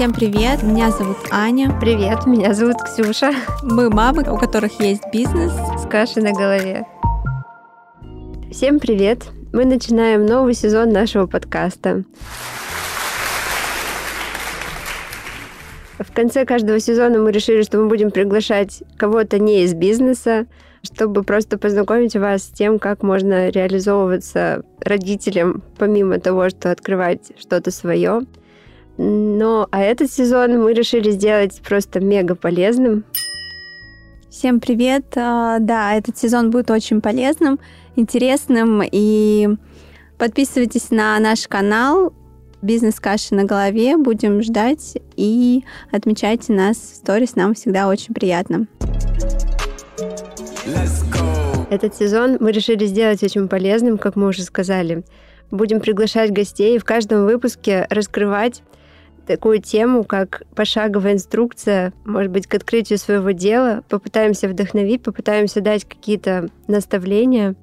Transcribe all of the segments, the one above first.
Всем привет, меня зовут Аня. Привет, меня зовут Ксюша. Мы мамы, у которых есть бизнес с кашей на голове. Всем привет! Мы начинаем новый сезон нашего подкаста. В конце каждого сезона мы решили, что мы будем приглашать кого-то не из бизнеса, чтобы просто познакомить вас с тем, как можно реализовываться родителям, помимо того, что открывать что-то свое. Но а этот сезон мы решили сделать просто мега полезным. Всем привет! А, да, этот сезон будет очень полезным, интересным. И подписывайтесь на наш канал «Бизнес каши на голове». Будем ждать и отмечайте нас в сторис. Нам всегда очень приятно. Этот сезон мы решили сделать очень полезным, как мы уже сказали. Будем приглашать гостей и в каждом выпуске раскрывать такую тему, как пошаговая инструкция, может быть, к открытию своего дела. Попытаемся вдохновить, попытаемся дать какие-то наставления,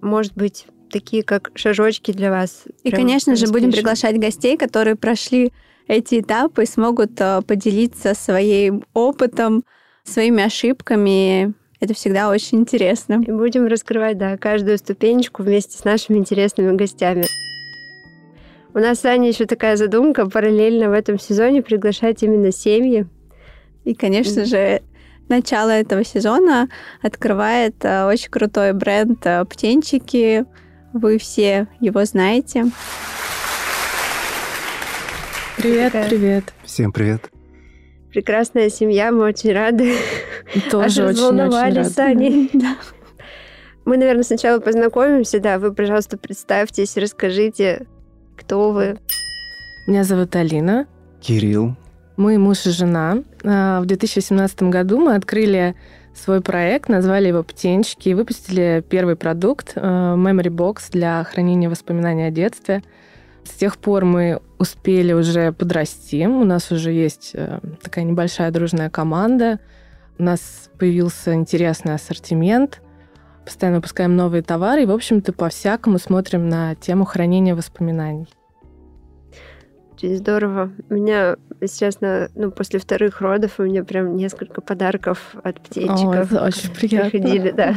может быть, такие как шажочки для вас. И, конечно же, будем приглашать гостей, которые прошли эти этапы и смогут э, поделиться своим опытом, своими ошибками. Это всегда очень интересно. И будем раскрывать, да, каждую ступенечку вместе с нашими интересными гостями. У нас с Аней еще такая задумка параллельно в этом сезоне приглашать именно семьи. И, конечно же, начало этого сезона открывает э, очень крутой бренд э, «Птенчики». Вы все его знаете. Привет, привет. Всем привет. Прекрасная семья, мы очень рады. Тоже Аж очень, очень рады. с Аней. Да. Мы, наверное, сначала познакомимся. Да, вы, пожалуйста, представьтесь, расскажите, кто вы? Меня зовут Алина. Кирилл. Мы муж и жена. А, в 2017 году мы открыли свой проект, назвали его «Птенчики» и выпустили первый продукт а, Memory Box для хранения воспоминаний о детстве. С тех пор мы успели уже подрасти. У нас уже есть э, такая небольшая дружная команда. У нас появился интересный ассортимент – постоянно выпускаем новые товары и, в общем-то, по-всякому смотрим на тему хранения воспоминаний. Очень здорово. У меня, честно, ну, после вторых родов у меня прям несколько подарков от птенчиков. О, очень приятно. Приходили, да.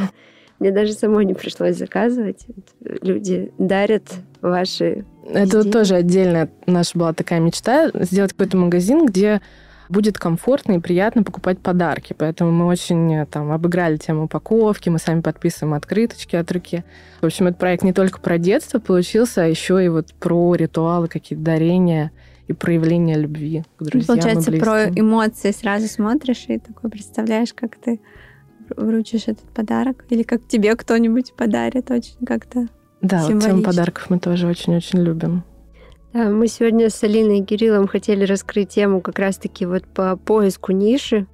Мне даже самой не пришлось заказывать. Люди дарят ваши Это вот тоже отдельная наша была такая мечта, сделать какой-то магазин, где будет комфортно и приятно покупать подарки. Поэтому мы очень э, там обыграли тему упаковки, мы сами подписываем открыточки от руки. В общем, этот проект не только про детство получился, а еще и вот про ритуалы, какие-то дарения и проявление любви к друзьям Получается, и про эмоции сразу смотришь и такой представляешь, как ты вручишь этот подарок, или как тебе кто-нибудь подарит, очень как-то Да, вот тему подарков мы тоже очень-очень любим. Да, мы сегодня с Алиной и Кириллом хотели раскрыть тему как раз-таки вот по поиску ниши,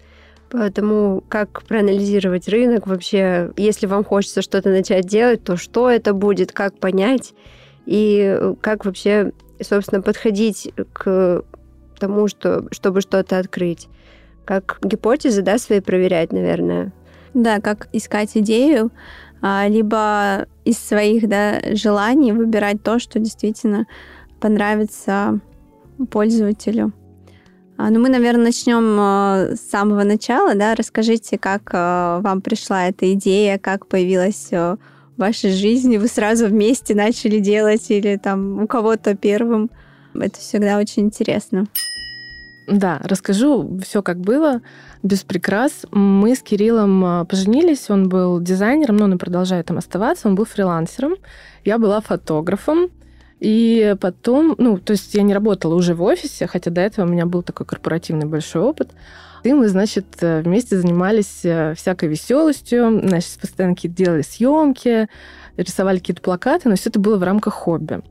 по тому, как проанализировать рынок вообще. Если вам хочется что-то начать делать, то что это будет, как понять и как вообще, собственно, подходить к тому, что, чтобы что-то открыть. Как гипотезы, да, свои проверять, наверное. Да, как искать идею, а, либо из своих да, желаний выбирать то, что действительно понравится пользователю. А, ну, мы, наверное, начнем э, с самого начала, да, расскажите, как э, вам пришла эта идея, как появилась э, в вашей жизни, вы сразу вместе начали делать или там у кого-то первым. Это всегда очень интересно. Да, расскажу все, как было, без прикрас. Мы с Кириллом поженились, он был дизайнером, но он и продолжает там оставаться, он был фрилансером. Я была фотографом. И потом, ну, то есть я не работала уже в офисе, хотя до этого у меня был такой корпоративный большой опыт. И мы, значит, вместе занимались э, всякой веселостью, значит, постоянно какие-то делали съемки, рисовали какие-то плакаты, но все это было в рамках хобби.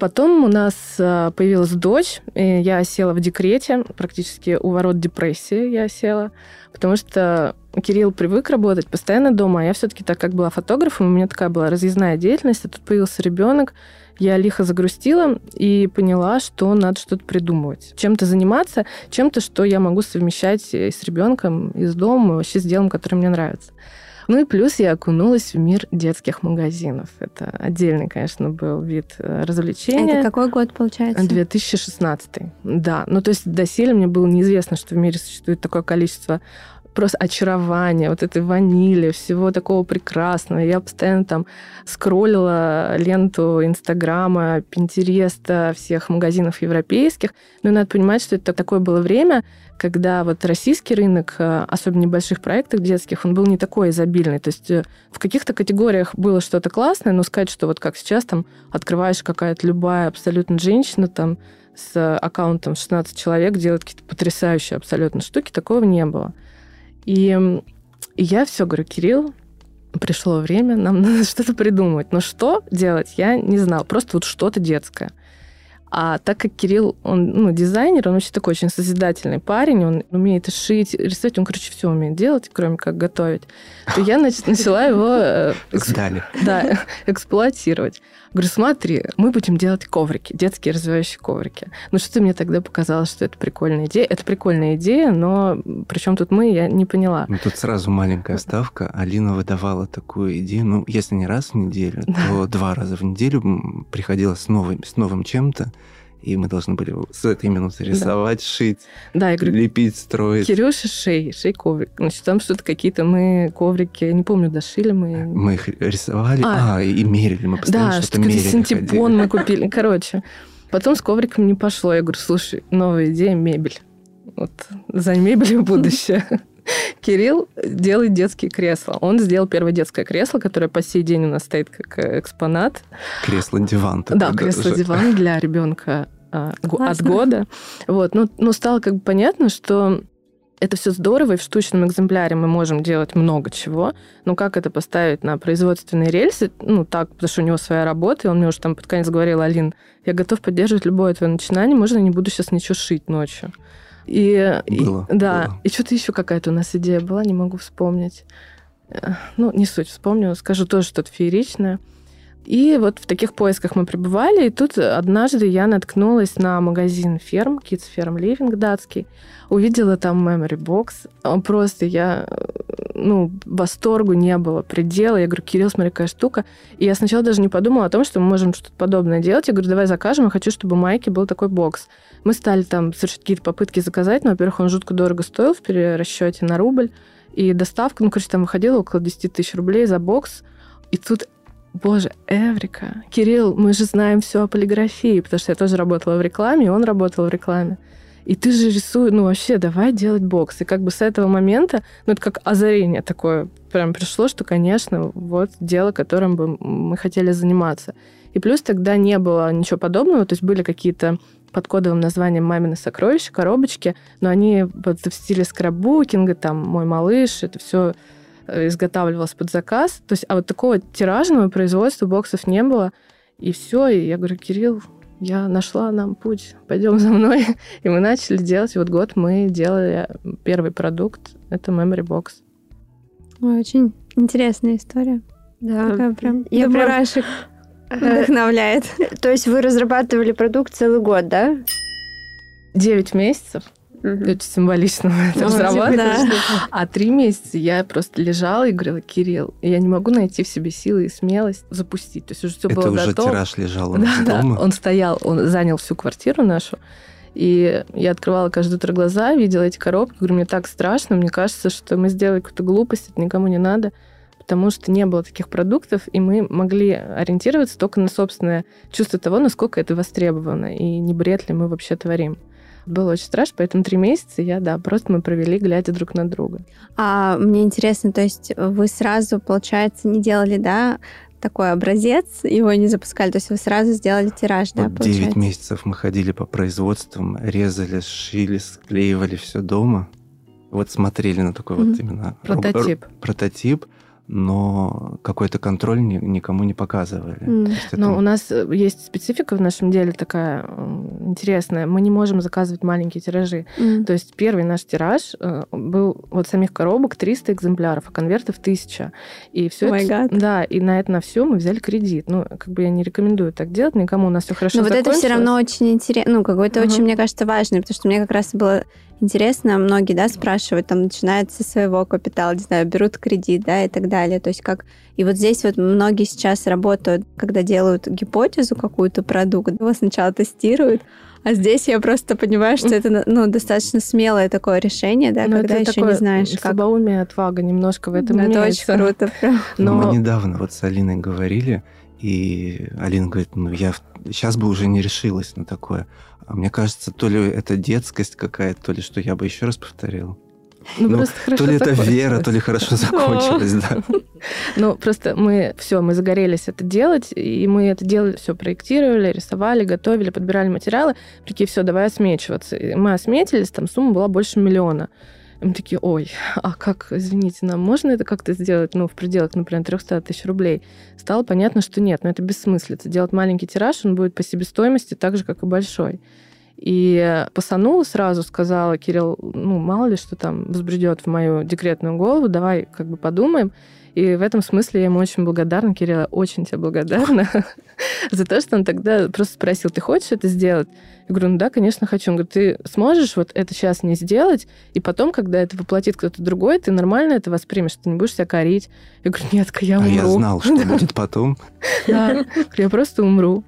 Потом у нас э, появилась дочь, и я села в декрете, практически у ворот депрессии я села, потому что Кирилл привык работать постоянно дома, а я все-таки так как была фотографом, у меня такая была разъездная деятельность, а тут появился ребенок, я лихо загрустила и поняла, что надо что-то придумывать. Чем-то заниматься, чем-то, что я могу совмещать с ребенком, из дома, вообще с делом, которое мне нравится. Ну и плюс я окунулась в мир детских магазинов. Это отдельный, конечно, был вид э, развлечения. Это какой год, получается? 2016. Да. Ну, то есть доселе мне было неизвестно, что в мире существует такое количество просто очарование, вот этой ванили, всего такого прекрасного. Я постоянно там скроллила ленту Инстаграма, Пинтереста, всех магазинов европейских. Но надо понимать, что это такое было время, когда вот российский рынок, э, особенно небольших проектов детских, он был не такой изобильный. То есть э, в каких-то категориях было что-то классное, но сказать, что вот как сейчас там открываешь какая-то любая абсолютно женщина там с аккаунтом 16 человек делает какие-то потрясающие абсолютно штуки, такого не было. И я все говорю, Кирилл, пришло время, нам надо что-то придумать. Но что делать, я не знала. Просто вот что-то детское. А так как Кирилл, он ну, дизайнер, он вообще такой очень созидательный парень, он умеет шить, рисовать, он, короче, все умеет делать, кроме как готовить, то я значит, начала его э, эксп... да, эксплуатировать. Говорю, смотри, мы будем делать коврики, детские развивающие коврики. Ну что мне тогда показалось, что это прикольная идея? Это прикольная идея, но причем тут мы, я не поняла. Ну, тут сразу маленькая ставка. Алина выдавала такую идею, ну, если не раз в неделю, то два раза в неделю приходила с новым, с новым чем-то и мы должны были с этой минуты рисовать, да. шить, да, я говорю, лепить, строить. Кирюша, шей, шей коврик. Значит, там что-то какие-то мы коврики, не помню, дошили мы. Мы их рисовали, а, а и мерили, мы постоянно да, что-то мерили. Да, синтепон мы купили, короче. Потом с ковриком не пошло. Я говорю, слушай, новая идея – мебель. Вот за мебелью будущее. Кирилл делает детские кресла. Он сделал первое детское кресло, которое по сей день у нас стоит как э, экспонат. Кресло-диван. Да, кресло-диван для ребенка а, от года. Вот. Ну, ну, стало как бы понятно, что это все здорово, и в штучном экземпляре мы можем делать много чего, но как это поставить на производственные рельсы, ну, так, потому что у него своя работа, и он мне уже там под конец говорил, Алин, я готов поддерживать любое твое начинание, можно я не буду сейчас ничего шить ночью. И, было, и, да, было. и что-то еще какая-то у нас идея была, не могу вспомнить. Э, ну, не суть, вспомню, скажу тоже что-то фееричное. И вот в таких поисках мы пребывали, и тут однажды я наткнулась на магазин ферм, Kids Farm Living датский, увидела там memory box, просто я, ну, восторгу не было предела. Я говорю, Кирилл, смотри, какая штука. И я сначала даже не подумала о том, что мы можем что-то подобное делать. Я говорю, давай закажем, я хочу, чтобы у Майки был такой бокс. Мы стали там совершить какие-то попытки заказать, но, во-первых, он жутко дорого стоил в перерасчете на рубль, и доставка, ну, короче, там выходила около 10 тысяч рублей за бокс. И тут Боже, Эврика. Кирилл, мы же знаем все о полиграфии, потому что я тоже работала в рекламе, и он работал в рекламе. И ты же рисуешь, ну вообще, давай делать бокс. И как бы с этого момента, ну это как озарение такое прям пришло, что, конечно, вот дело, которым бы мы хотели заниматься. И плюс тогда не было ничего подобного, то есть были какие-то под кодовым названием «Мамины сокровища», коробочки, но они вот в стиле скраббукинга, там «Мой малыш», это все Э, изготавливалась под заказ. То есть, а вот такого тиражного производства боксов не было. И все, и я говорю, Кирилл, я нашла нам путь, пойдем за мной. И мы начали делать. И вот год мы делали первый продукт. Это Memory Box. Ой, очень интересная история. Да. Такая прям я до прям... вдохновляет. То есть вы разрабатывали продукт целый год, да? Девять месяцев. Угу. Очень символично это разрабатывать. Да. А три месяца я просто лежала и говорила, Кирилл, я не могу найти в себе силы и смелость запустить. То есть уже все это было уже готово. тираж лежал да, да, дома? он стоял, он занял всю квартиру нашу. И я открывала каждое утро глаза, видела эти коробки, говорю, мне так страшно, мне кажется, что мы сделали какую-то глупость, это никому не надо, потому что не было таких продуктов, и мы могли ориентироваться только на собственное чувство того, насколько это востребовано, и не бред ли мы вообще творим. Было очень страшно, поэтому три месяца я, да, просто мы провели, глядя друг на друга. А мне интересно, то есть вы сразу, получается, не делали, да, такой образец, его не запускали, то есть вы сразу сделали тираж, вот да, получается? 9 месяцев мы ходили по производствам, резали, шили, склеивали все дома. Вот смотрели на такой mm-hmm. вот именно... Прототип. Прототип но какой-то контроль ни, никому не показывали. Mm. Это... Но у нас э, есть специфика в нашем деле такая интересная. Мы не можем заказывать маленькие тиражи. Mm. То есть первый наш тираж э, был вот самих коробок 300 экземпляров, а конвертов 1000. И все oh это... Да, и на это на все мы взяли кредит. Ну, как бы я не рекомендую так делать, никому у нас все хорошо Но вот это все равно очень интересно, ну, какой-то uh-huh. очень, мне кажется, важный, потому что мне как раз было интересно, многие, да, спрашивают, там, начинают со своего капитала, не знаю, берут кредит, да, и так далее. То есть как... И вот здесь вот многие сейчас работают, когда делают гипотезу какую-то продукт, его сначала тестируют, а здесь я просто понимаю, что это ну, достаточно смелое такое решение, да, Но ну, когда еще не знаешь, как. Слабоумие, отвага немножко в этом да, Это очень круто. Но... Мы недавно вот с Алиной говорили, и Алина говорит, ну я сейчас бы уже не решилась на такое. А мне кажется, то ли это детскость какая-то, то ли что я бы еще раз повторил. Ну, ну то ли это вера, то ли хорошо закончилось, да. Ну, просто мы все, мы загорелись это делать, и мы это делали, все проектировали, рисовали, готовили, подбирали материалы. Такие, все, давай осмечиваться. И мы осметились, там сумма была больше миллиона. И мы такие, ой, а как, извините, нам можно это как-то сделать, ну, в пределах, например, 300 тысяч рублей? Стало понятно, что нет, но это бессмыслица. Делать маленький тираж, он будет по себестоимости так же, как и большой. И посанула сразу, сказала, Кирилл, ну, мало ли, что там взбредет в мою декретную голову, давай как бы подумаем. И в этом смысле я ему очень благодарна, Кирилл, очень тебе благодарна за то, что он тогда просто спросил, ты хочешь это сделать? Я говорю, ну да, конечно, хочу. Он говорит, ты сможешь вот это сейчас не сделать, и потом, когда это воплотит кто-то другой, ты нормально это воспримешь, ты не будешь себя корить. Я говорю, нет, я умру. А я знал, что будет потом. Да, я просто умру.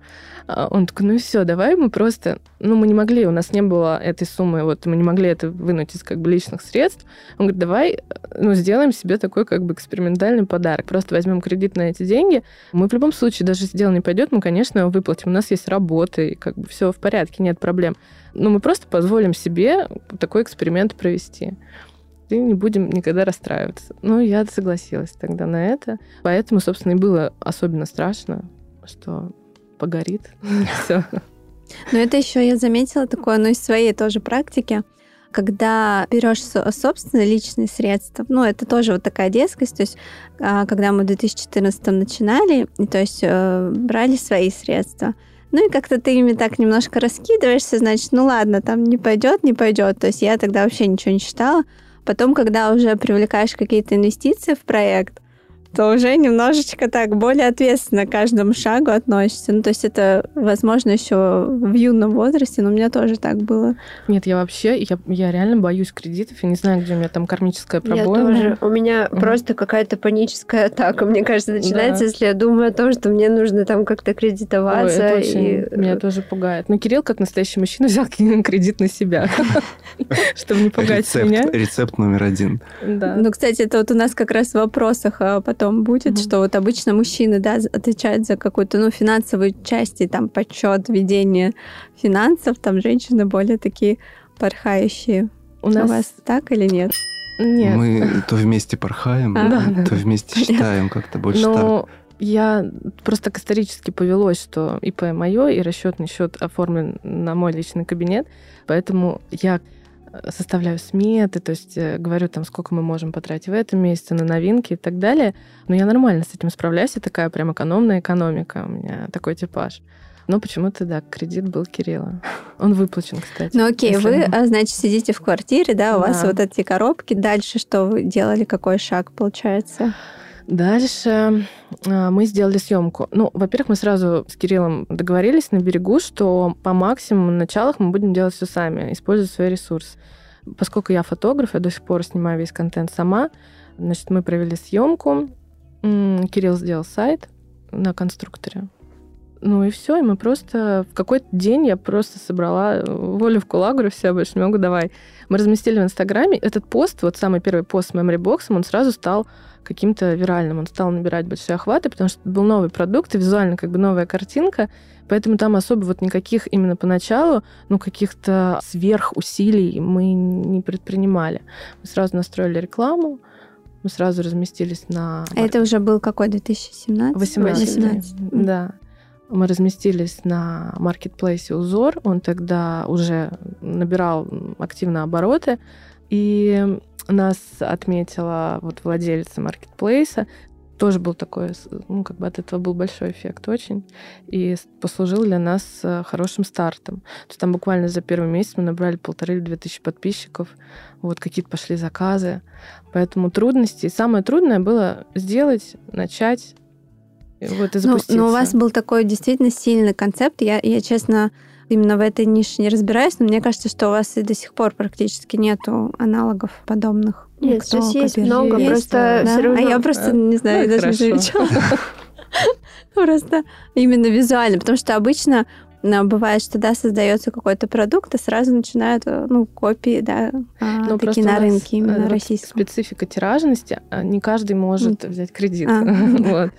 А он такой, ну все, давай мы просто... Ну, мы не могли, у нас не было этой суммы, вот мы не могли это вынуть из как бы личных средств. Он говорит, давай ну, сделаем себе такой как бы экспериментальный подарок. Просто возьмем кредит на эти деньги. Мы в любом случае, даже если дело не пойдет, мы, конечно, его выплатим. У нас есть работа, и как бы все в порядке, нет проблем. Но мы просто позволим себе такой эксперимент провести и не будем никогда расстраиваться. Ну, я согласилась тогда на это. Поэтому, собственно, и было особенно страшно, что погорит. Все. Но это еще я заметила такое, ну, из своей тоже практики, когда берешь собственные личные средства, ну, это тоже вот такая детскость, то есть, а, когда мы в 2014 начинали, то есть, э, брали свои средства, ну и как-то ты ими так немножко раскидываешься, значит, ну ладно, там не пойдет, не пойдет. То есть я тогда вообще ничего не считала. Потом, когда уже привлекаешь какие-то инвестиции в проект, то уже немножечко так более ответственно к каждому шагу относишься. Ну, то есть это, возможно, еще в юном возрасте, но у меня тоже так было. Нет, я вообще, я, я реально боюсь кредитов. Я не знаю, где у меня там кармическая пробоина. Я тоже. У меня mm. просто какая-то паническая атака, мне кажется, начинается, да. если я думаю о том, что мне нужно там как-то кредитоваться. Ой, это очень и... меня тоже пугает. Но Кирилл, как настоящий мужчина, взял кредит на себя, чтобы не пугать меня. Рецепт номер один. Ну, кстати, это вот у нас как раз в вопросах а потом потом будет, mm-hmm. что вот обычно мужчины, да, отвечают за какую-то, ну, финансовую часть, и там подсчет, ведение финансов, там женщины более такие порхающие. У, нас... У вас так или нет? Нет. Мы то вместе порхаем, а, то вместе считаем как-то больше Но... так. Я просто исторически повелось, что ИП мое, и расчетный счет оформлен на мой личный кабинет. Поэтому я составляю сметы, то есть э, говорю там, сколько мы можем потратить в этом месяце на новинки и так далее. Но я нормально с этим справляюсь, и такая прям экономная экономика у меня, такой типаж. Но почему-то, да, кредит был Кирилла. Он выплачен, кстати. Ну окей, вы, а, значит, сидите в квартире, да, у да. вас вот эти коробки. Дальше что вы делали? Какой шаг получается? Дальше а, мы сделали съемку. Ну, во-первых, мы сразу с Кириллом договорились на берегу, что по максимуму на началах мы будем делать все сами, используя свой ресурс. Поскольку я фотограф, я до сих пор снимаю весь контент сама. Значит, мы провели съемку. Кирилл сделал сайт на конструкторе. Ну и все, и мы просто в какой-то день я просто собрала волю в кулак, говорю, все, больше не могу, давай. Мы разместили в Инстаграме этот пост, вот самый первый пост с Memory Box, он сразу стал каким-то виральным. Он стал набирать большие охваты, потому что это был новый продукт, и визуально как бы новая картинка, поэтому там особо вот никаких именно поначалу, ну, каких-то сверхусилий мы не предпринимали. Мы сразу настроили рекламу, мы сразу разместились на... А это уже был какой, 2017? 18. 18. Да. Мы разместились на маркетплейсе Узор. Он тогда уже набирал активно обороты. И нас отметила вот владелица маркетплейса. Тоже был такой, ну, как бы от этого был большой эффект очень. И послужил для нас э, хорошим стартом. То есть там буквально за первый месяц мы набрали полторы или две тысячи подписчиков. Вот какие-то пошли заказы. Поэтому трудности. И самое трудное было сделать, начать, вот и запуститься. Но, но у вас был такой действительно сильный концепт. Я, я честно, именно в этой нише не разбираюсь, но мне кажется, что у вас и до сих пор практически нету аналогов подобных. Нет, Никто сейчас есть копирует. много, Есть, просто да? все равно... А я просто не знаю, Ну, даже не хорошо. замечала. Просто именно визуально, потому что обычно а, бывает, что да, создается какой-то продукт, и сразу начинают э, ну, копии, да, а, Ну, такие на рынке э, именно вот российском. Специфика тиражности, а не каждый может взять кредит. А. Вот.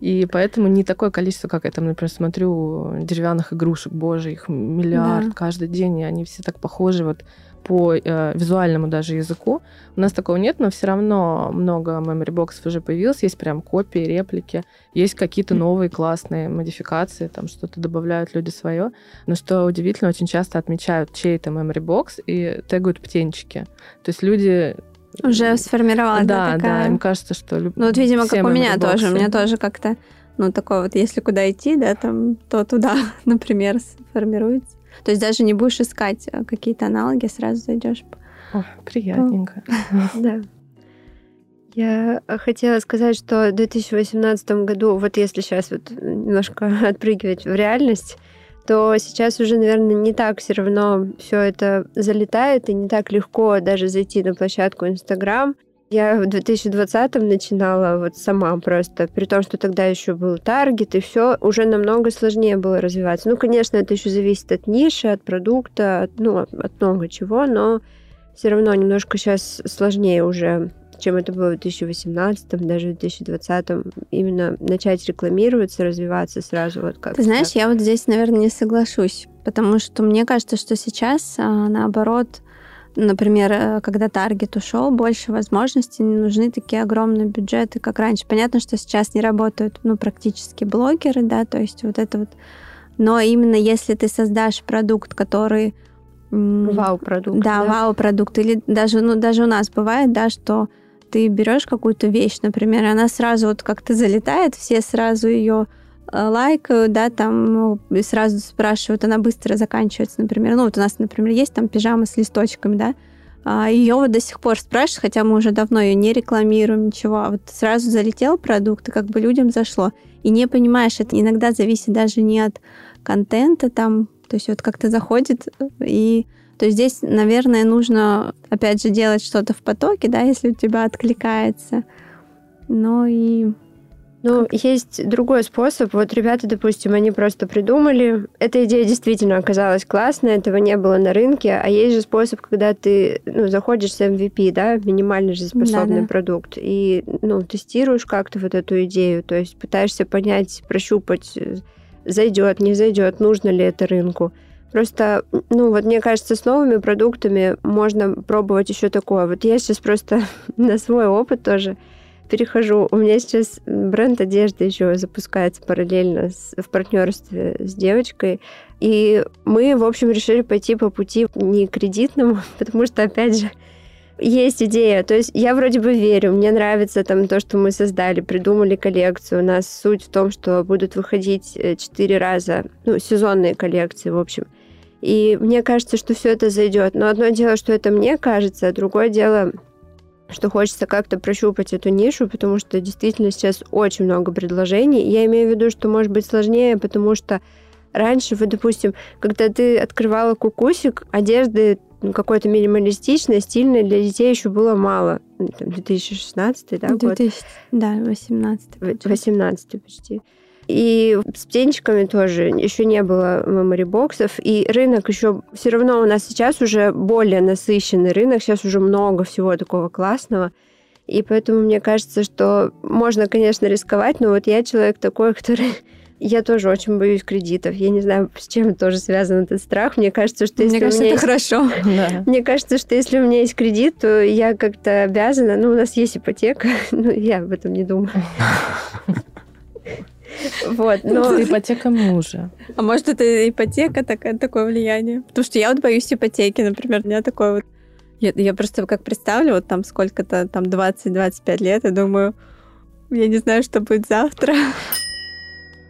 И поэтому не такое количество, как я там, например, смотрю деревянных игрушек, боже, их миллиард Да. каждый день, и они все так похожи вот по э, визуальному даже языку. У нас такого нет, но все равно много memory боксов уже появилось, есть прям копии, реплики, есть какие-то новые классные модификации, там что-то добавляют люди свое. Но что удивительно, очень часто отмечают чей-то memory бокс и тегают птенчики. То есть люди Уже сформировалась, да, да, такая... да, им кажется, что... люб- Ну, вот, видимо, как у меня тоже. У меня тоже как-то, ну, такое вот, если куда идти, да, там, то туда, например, сформируется. То есть даже не будешь искать э, какие-то аналоги, сразу зайдешь. О, приятненько. Да. Я хотела сказать, что в 2018 году, вот если сейчас вот немножко отпрыгивать в реальность, то сейчас уже, наверное, не так все равно все это залетает, и не так легко даже зайти на площадку Инстаграм. Я в 2020 начинала вот сама просто, при том, что тогда еще был таргет, и все уже намного сложнее было развиваться. Ну, конечно, это еще зависит от ниши, от продукта, от, ну, от много чего, но все равно немножко сейчас сложнее уже, чем это было в 2018, даже в 2020, именно начать рекламироваться, развиваться сразу вот как Ты знаешь, я вот здесь, наверное, не соглашусь, потому что мне кажется, что сейчас, а, наоборот, например, э, когда таргет ушел, больше возможностей, не нужны такие огромные бюджеты, как раньше. Понятно, что сейчас не работают, ну, практически блогеры, да, то есть вот это вот. Но именно если ты создашь продукт, который вау-продукт. да, вау-продукт. Или даже, ну, даже у нас бывает, да, что ты берешь какую-то вещь, например, она сразу вот как-то залетает, все сразу ее лайкают, да, там, ну, и сразу спрашивают, она быстро заканчивается, например. Ну, вот у нас, например, есть там пижама с листочками, да, ее вот до сих пор спрашивают, хотя мы уже давно ее не рекламируем, ничего, а вот сразу залетел продукт, и как бы людям зашло. И не понимаешь, это иногда зависит даже не от контента там, то есть вот как-то заходит и то здесь, наверное, нужно, опять же, делать что-то в потоке, да, если у тебя откликается. Но и... Ну, есть другой способ. Вот ребята, допустим, они просто придумали. Эта идея действительно оказалась классной, этого не было на рынке. А есть же способ, когда ты ну, заходишь с MVP, да, минимально жизнеспособный Да-да. продукт, и ну, тестируешь как-то вот эту идею, то есть пытаешься понять, прощупать, э, зайдет, не зайдет, нужно ли это рынку. Просто, ну, вот мне кажется, с новыми продуктами можно пробовать еще такое. Вот я сейчас просто на свой опыт тоже перехожу. У меня сейчас бренд одежды еще запускается параллельно с- в партнерстве с девочкой. И мы, в общем, решили пойти по пути не кредитному, потому что, опять же, есть идея. То есть я вроде бы верю, мне нравится там то, что мы создали, придумали коллекцию. У нас суть в том, что будут выходить э, четыре раза, ну, сезонные коллекции, в общем. И мне кажется, что все это зайдет. Но одно дело, что это мне кажется, а другое дело, что хочется как-то прощупать эту нишу, потому что действительно сейчас очень много предложений. Я имею в виду, что может быть сложнее, потому что раньше, вот, допустим, когда ты открывала кукусик, одежды ну, какой-то минималистичной, стильной для детей еще было мало. Ну, там, 2016 да, год? 2000, да, 18 В- 18 почти. И с птенчиками тоже еще не было memory боксов. И рынок еще все равно у нас сейчас уже более насыщенный рынок. Сейчас уже много всего такого классного. И поэтому мне кажется, что можно, конечно, рисковать, но вот я человек такой, который... Я тоже очень боюсь кредитов. Я не знаю, с чем тоже связан этот страх. Мне кажется, что если Мне у кажется, меня это есть хорошо. Да. мне кажется, что если у меня есть кредит, то я как-то обязана. Ну, у нас есть ипотека, ну, я об этом не думаю. Вот, но... Это ипотека мужа. А может, это ипотека такая, такое влияние? Потому что я вот боюсь ипотеки, например. У меня такое вот... Я, я просто как представлю, вот там сколько-то, там 20-25 лет, и думаю, я не знаю, что будет завтра.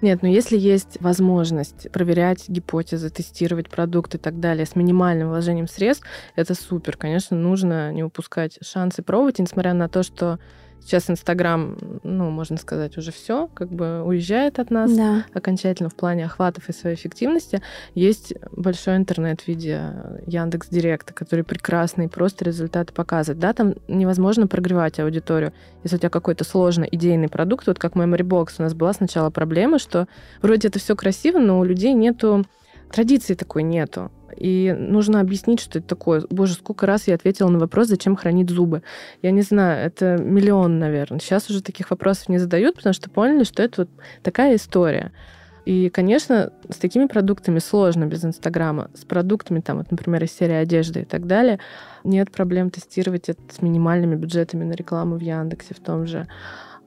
Нет, ну если есть возможность проверять гипотезы, тестировать продукт и так далее с минимальным вложением средств, это супер. Конечно, нужно не упускать шансы пробовать, несмотря на то, что Сейчас Инстаграм, ну, можно сказать, уже все, как бы уезжает от нас Да. окончательно в плане охватов и своей эффективности. Есть большой интернет в виде Яндекс Директа, который прекрасные просто результаты показывает. Да, там невозможно прогревать аудиторию. Если у тебя какой-то сложный идейный продукт, вот как Memory Box, у нас была сначала проблема, что вроде это все красиво, но у людей нету традиции такой нету. И нужно объяснить, что это такое. Боже, сколько раз я ответила на вопрос, зачем хранить зубы. Я не знаю, это миллион, наверное. Сейчас уже таких вопросов не задают, потому что поняли, что это вот такая история. И, конечно, с такими продуктами сложно без Инстаграма. С продуктами, там, вот, например, из серии одежды и так далее, нет проблем тестировать это с минимальными бюджетами на рекламу в Яндексе в том же.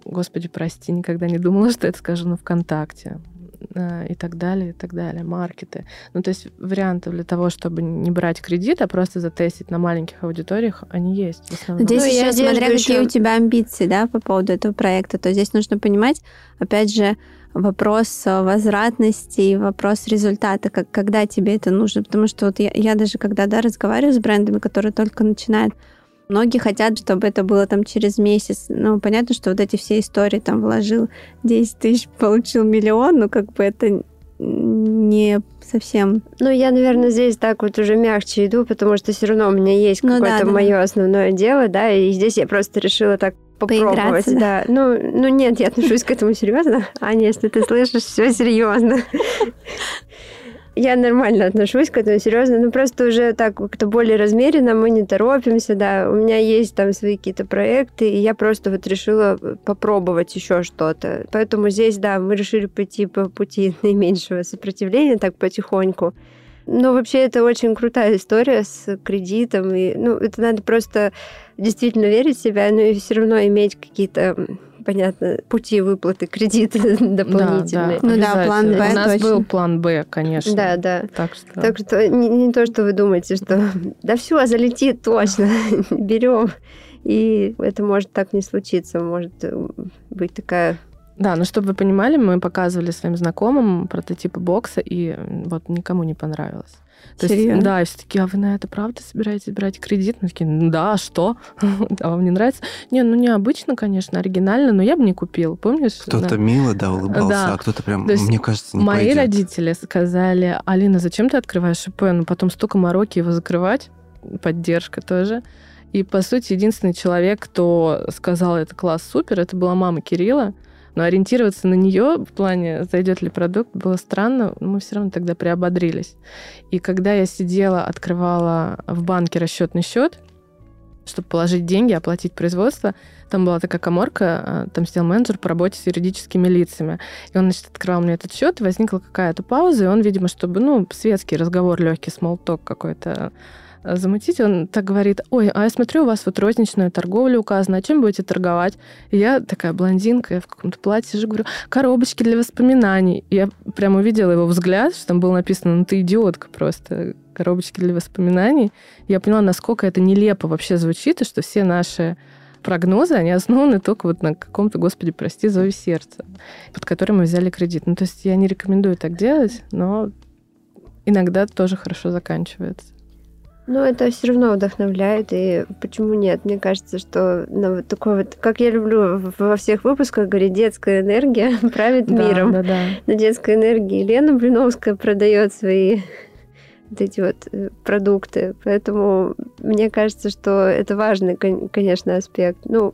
Господи, прости, никогда не думала, что это скажу на ВКонтакте и так далее, и так далее, маркеты. Ну, то есть вариантов для того, чтобы не брать кредит, а просто затестить на маленьких аудиториях, они есть в основном. Здесь Ну, еще одежду смотря какие еще- у тебя амбиции, да, по поводу этого проекта, то здесь нужно понимать, опять же, вопрос э, возвратности и вопрос результата, как, когда тебе это нужно. Потому что вот я, я даже когда да, разговариваю с брендами, которые только начинают, многие хотят, чтобы это было там через месяц. Ну, понятно, что вот эти все истории, там, вложил 10 тысяч, получил миллион, ну, как бы это не совсем... Ну, я, наверное, здесь так вот уже мягче иду, потому что все равно у меня есть Ну да, какое-то да, мое основное дело, да, и здесь я просто решила так попробовать, Поиграться, да. Ну, ну нет, я отношусь к этому серьезно. Аня, если ты слышишь, все серьезно. Я нормально отношусь к этому серьезно, но просто уже так как-то более размеренно, мы не торопимся, да. У меня есть там свои какие-то проекты, и я просто вот решила попробовать еще что-то. Поэтому здесь, да, мы решили пойти по пути наименьшего сопротивления, так потихоньку. Но вообще это очень крутая история с кредитом. И, ну, это надо просто действительно верить в себя, но и все равно иметь какие-то, понятно, пути выплаты кредита дополнительные. Ну да, обязательно. план «Б» У нас точно. был план Б, конечно. Да, да. Так что... Так что не, не то, что вы думаете, что да все, залетит точно, берем. И это может так не случиться, может э, быть такая... Да, но чтобы вы понимали, мы показывали своим знакомым прототипы бокса, и вот никому не понравилось. То есть, Серьезно? да, и все такие, а вы на это правда собираетесь брать кредит? Мы такие, ну да, а что? а вам не нравится? Не, ну необычно, конечно, оригинально, но я бы не купил, помнишь? Кто-то Да. мило, да, улыбался, Да. а кто-то прям, То есть мне кажется, не Мои пойдет. родители сказали, Алина, зачем ты открываешь ИП? Ну, потом столько мороки его закрывать. Поддержка тоже. И, по сути, единственный человек, кто сказал, это класс, супер, это была мама Кирилла. Но ориентироваться на нее в плане, зайдет ли продукт, было странно. Мы все равно тогда приободрились. И когда я сидела, открывала в банке расчетный счет, чтобы положить деньги, оплатить производство, там была такая коморка, а, там сидел менеджер по работе с юридическими лицами. И он, значит, открывал мне этот счет, и возникла какая-то пауза, и он, видимо, чтобы, ну, светский разговор, легкий смолток какой-то замутить, он так говорит, ой, а я смотрю, у вас вот розничная торговля указана, а чем будете торговать? И я такая блондинка, я в каком-то платье же говорю, коробочки для воспоминаний. И я прям увидела его взгляд, что там было написано, ну ты идиотка просто, коробочки для воспоминаний. Я поняла, насколько это нелепо вообще звучит, и что все наши прогнозы, они основаны только вот на каком-то, господи, прости, зове сердца, под которым мы взяли кредит. Ну, то есть я не рекомендую так делать, но иногда тоже хорошо заканчивается. Ну, это все равно вдохновляет, и почему нет? Мне кажется, что ну, вот такой вот, как я люблю во всех выпусках говорить, детская энергия правит Да, миром. Да, да. На детской энергии Лена Блиновская продает свои вот эти вот э, продукты. Поэтому мне кажется, что это важный, кон- конечно, аспект. Ну,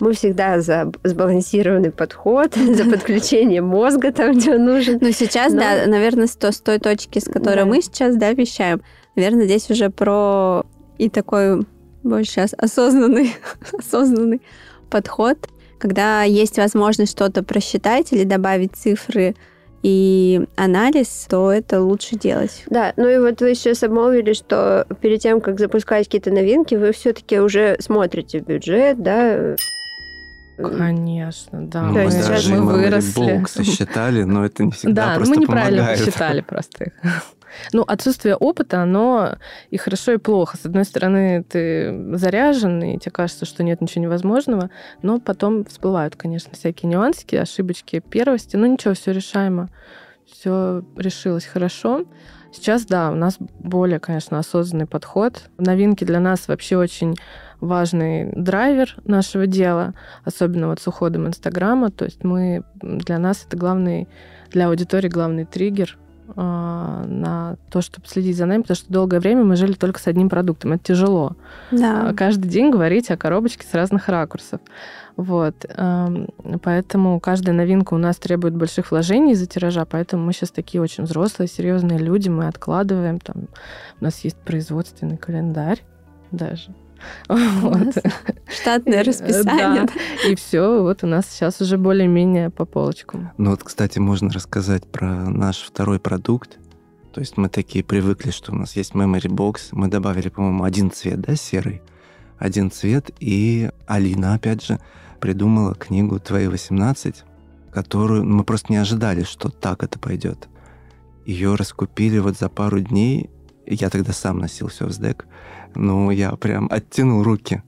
мы всегда за сбалансированный подход, за подключение мозга там, где он нужен. Ну, сейчас, Но- да, наверное, с, то- с той точки, с которой Да. мы сейчас, да, вещаем, наверное, здесь уже про и такой больше ос- осознанный, осознанный подход, когда есть возможность что-то просчитать или добавить цифры и анализ, то это лучше делать. Да, ну и вот вы сейчас обмолвились, что перед тем, как запускать какие-то новинки, вы все-таки уже смотрите бюджет, да? Конечно, да. Ну, мы есть даже мы выросли. box сосчитали, но это не всегда Да, просто мы неправильно помогает. посчитали просто их. Ну, отсутствие опыта, оно и хорошо, и плохо. С одной стороны, ты заряжен, и тебе кажется, что нет ничего невозможного, но потом всплывают, конечно, всякие нюансики, ошибочки первости. Ну, ничего, все решаемо. все решилось хорошо. Сейчас, да, у нас более, конечно, осознанный подход. Новинки для нас вообще очень важный драйвер нашего дела, особенно вот с уходом Инстаграма. То есть мы для нас это главный, для аудитории главный триггер на то, чтобы следить за нами, потому что долгое время мы жили только с одним продуктом. Это тяжело. Да. А, каждый день говорить о коробочке с разных ракурсов. Вот. Поэтому каждая новинка у нас требует больших вложений из-за тиража, поэтому мы сейчас такие очень взрослые, серьезные люди, мы откладываем. Там, у нас есть производственный календарь даже. Вот. Штатное расписание. Да. И все, вот у нас сейчас уже более-менее по полочкам. Ну вот, кстати, можно рассказать про наш второй продукт. То есть мы такие привыкли, что у нас есть memory box. Мы добавили, по-моему, один цвет, да, серый? Один цвет. И Алина, опять же, придумала книгу «Твои 18», которую мы просто не ожидали, что так это пойдет. Ее раскупили вот за пару дней. Я тогда сам носил все в СДЭК ну, я прям оттянул руки.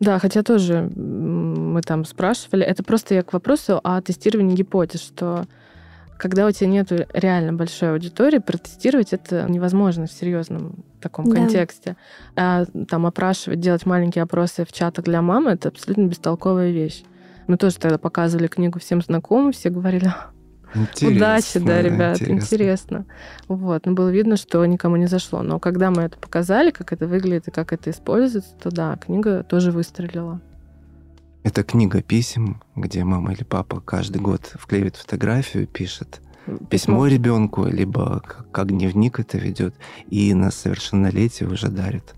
Да, хотя тоже мы там спрашивали, это просто я к вопросу о тестировании гипотез, что когда у тебя нет реально большой аудитории, протестировать это невозможно в серьезном таком да. контексте. А там опрашивать, делать маленькие опросы в чатах для мамы, это абсолютно бестолковая вещь. Мы тоже тогда показывали книгу всем знакомым, все говорили, Интересно, Удачи, да, ребят, интересно. интересно. Вот, но было видно, что никому не зашло. Но когда мы это показали, как это выглядит и как это используется, то да, книга тоже выстрелила. Это книга писем, где мама или папа каждый год вклеивает фотографию, пишет письмо, письмо ребенку, либо как, как дневник это ведет, и на совершеннолетие уже дарит.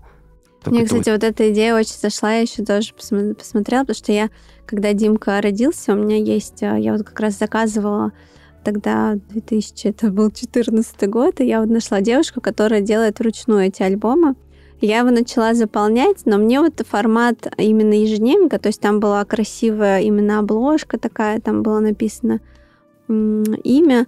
Только Мне, кстати, вот... вот эта идея очень зашла, я еще тоже посмотрела, потому что я, когда Димка родился, у меня есть, а, я вот как раз заказывала тогда 2000, это был 14 год, и я вот нашла девушку, которая делает вручную эти альбомы. Я его начала заполнять, но мне вот формат именно ежедневника, то есть там была красивая именно обложка такая, там было написано имя,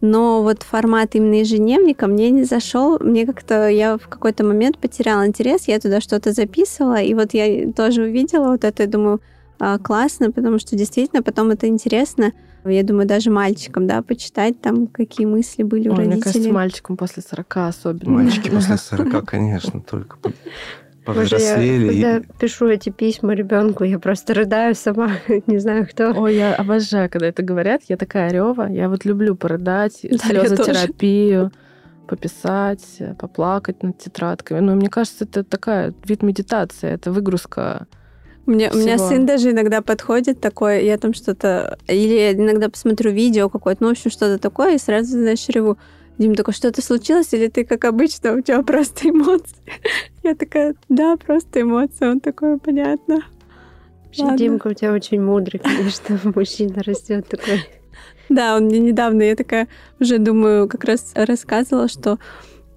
но вот формат именно ежедневника мне не зашел. Мне как-то я в какой-то момент потеряла интерес, я туда что-то записывала, и вот я тоже увидела вот это, и думаю, а, классно, потому что действительно потом это интересно. Я думаю, даже мальчикам, да, почитать там, какие мысли были у Ой, родителей. Мне кажется, мальчикам после 40 особенно. Мальчики после 40, конечно, только повзрослели. Боже, я, когда пишу эти письма ребенку, я просто рыдаю сама, не знаю кто. Ой, я обожаю, когда это говорят. Я такая рева. Я вот люблю порыдать, да, слезотерапию, пописать, поплакать над тетрадками. Но мне кажется, это такая вид медитации, это выгрузка мне, у меня сын даже иногда подходит такой, я там что-то... Или иногда посмотрю видео какое-то, ну, в общем, что-то такое, и сразу, знаешь, реву. Дим такой, что-то случилось, или ты, как обычно, у тебя просто эмоции? Я такая, да, просто эмоции. Он такой, понятно. Вообще, Димка, у тебя очень мудрый, конечно, мужчина растет такой. Да, он мне недавно, я такая уже думаю, как раз рассказывала, что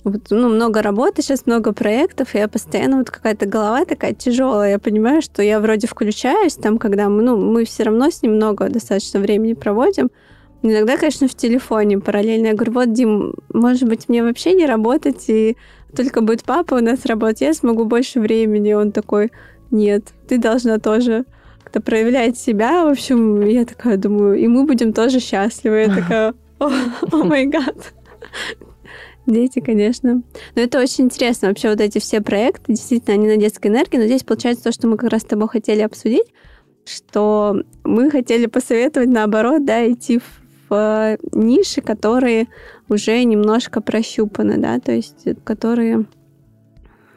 вот, ну, много работы, сейчас много проектов, и я постоянно вот какая-то голова такая тяжелая. Я понимаю, что я вроде включаюсь там, когда мы, ну, мы все равно с ним много достаточно времени проводим. Иногда, конечно, в телефоне параллельно. Я говорю, вот, Дим, может быть, мне вообще не работать, и только будет папа у нас работать, я смогу больше времени. Он такой, нет, ты должна тоже как-то проявлять себя. В общем, я такая думаю, и мы будем тоже счастливы. Я такая, о май гад. Дети, конечно. Но это очень интересно. Вообще вот эти все проекты, действительно, они на детской энергии. Но здесь получается то, что мы как раз с тобой хотели обсудить, что мы хотели посоветовать, наоборот, да, идти в, в ниши, которые уже немножко прощупаны, да, то есть которые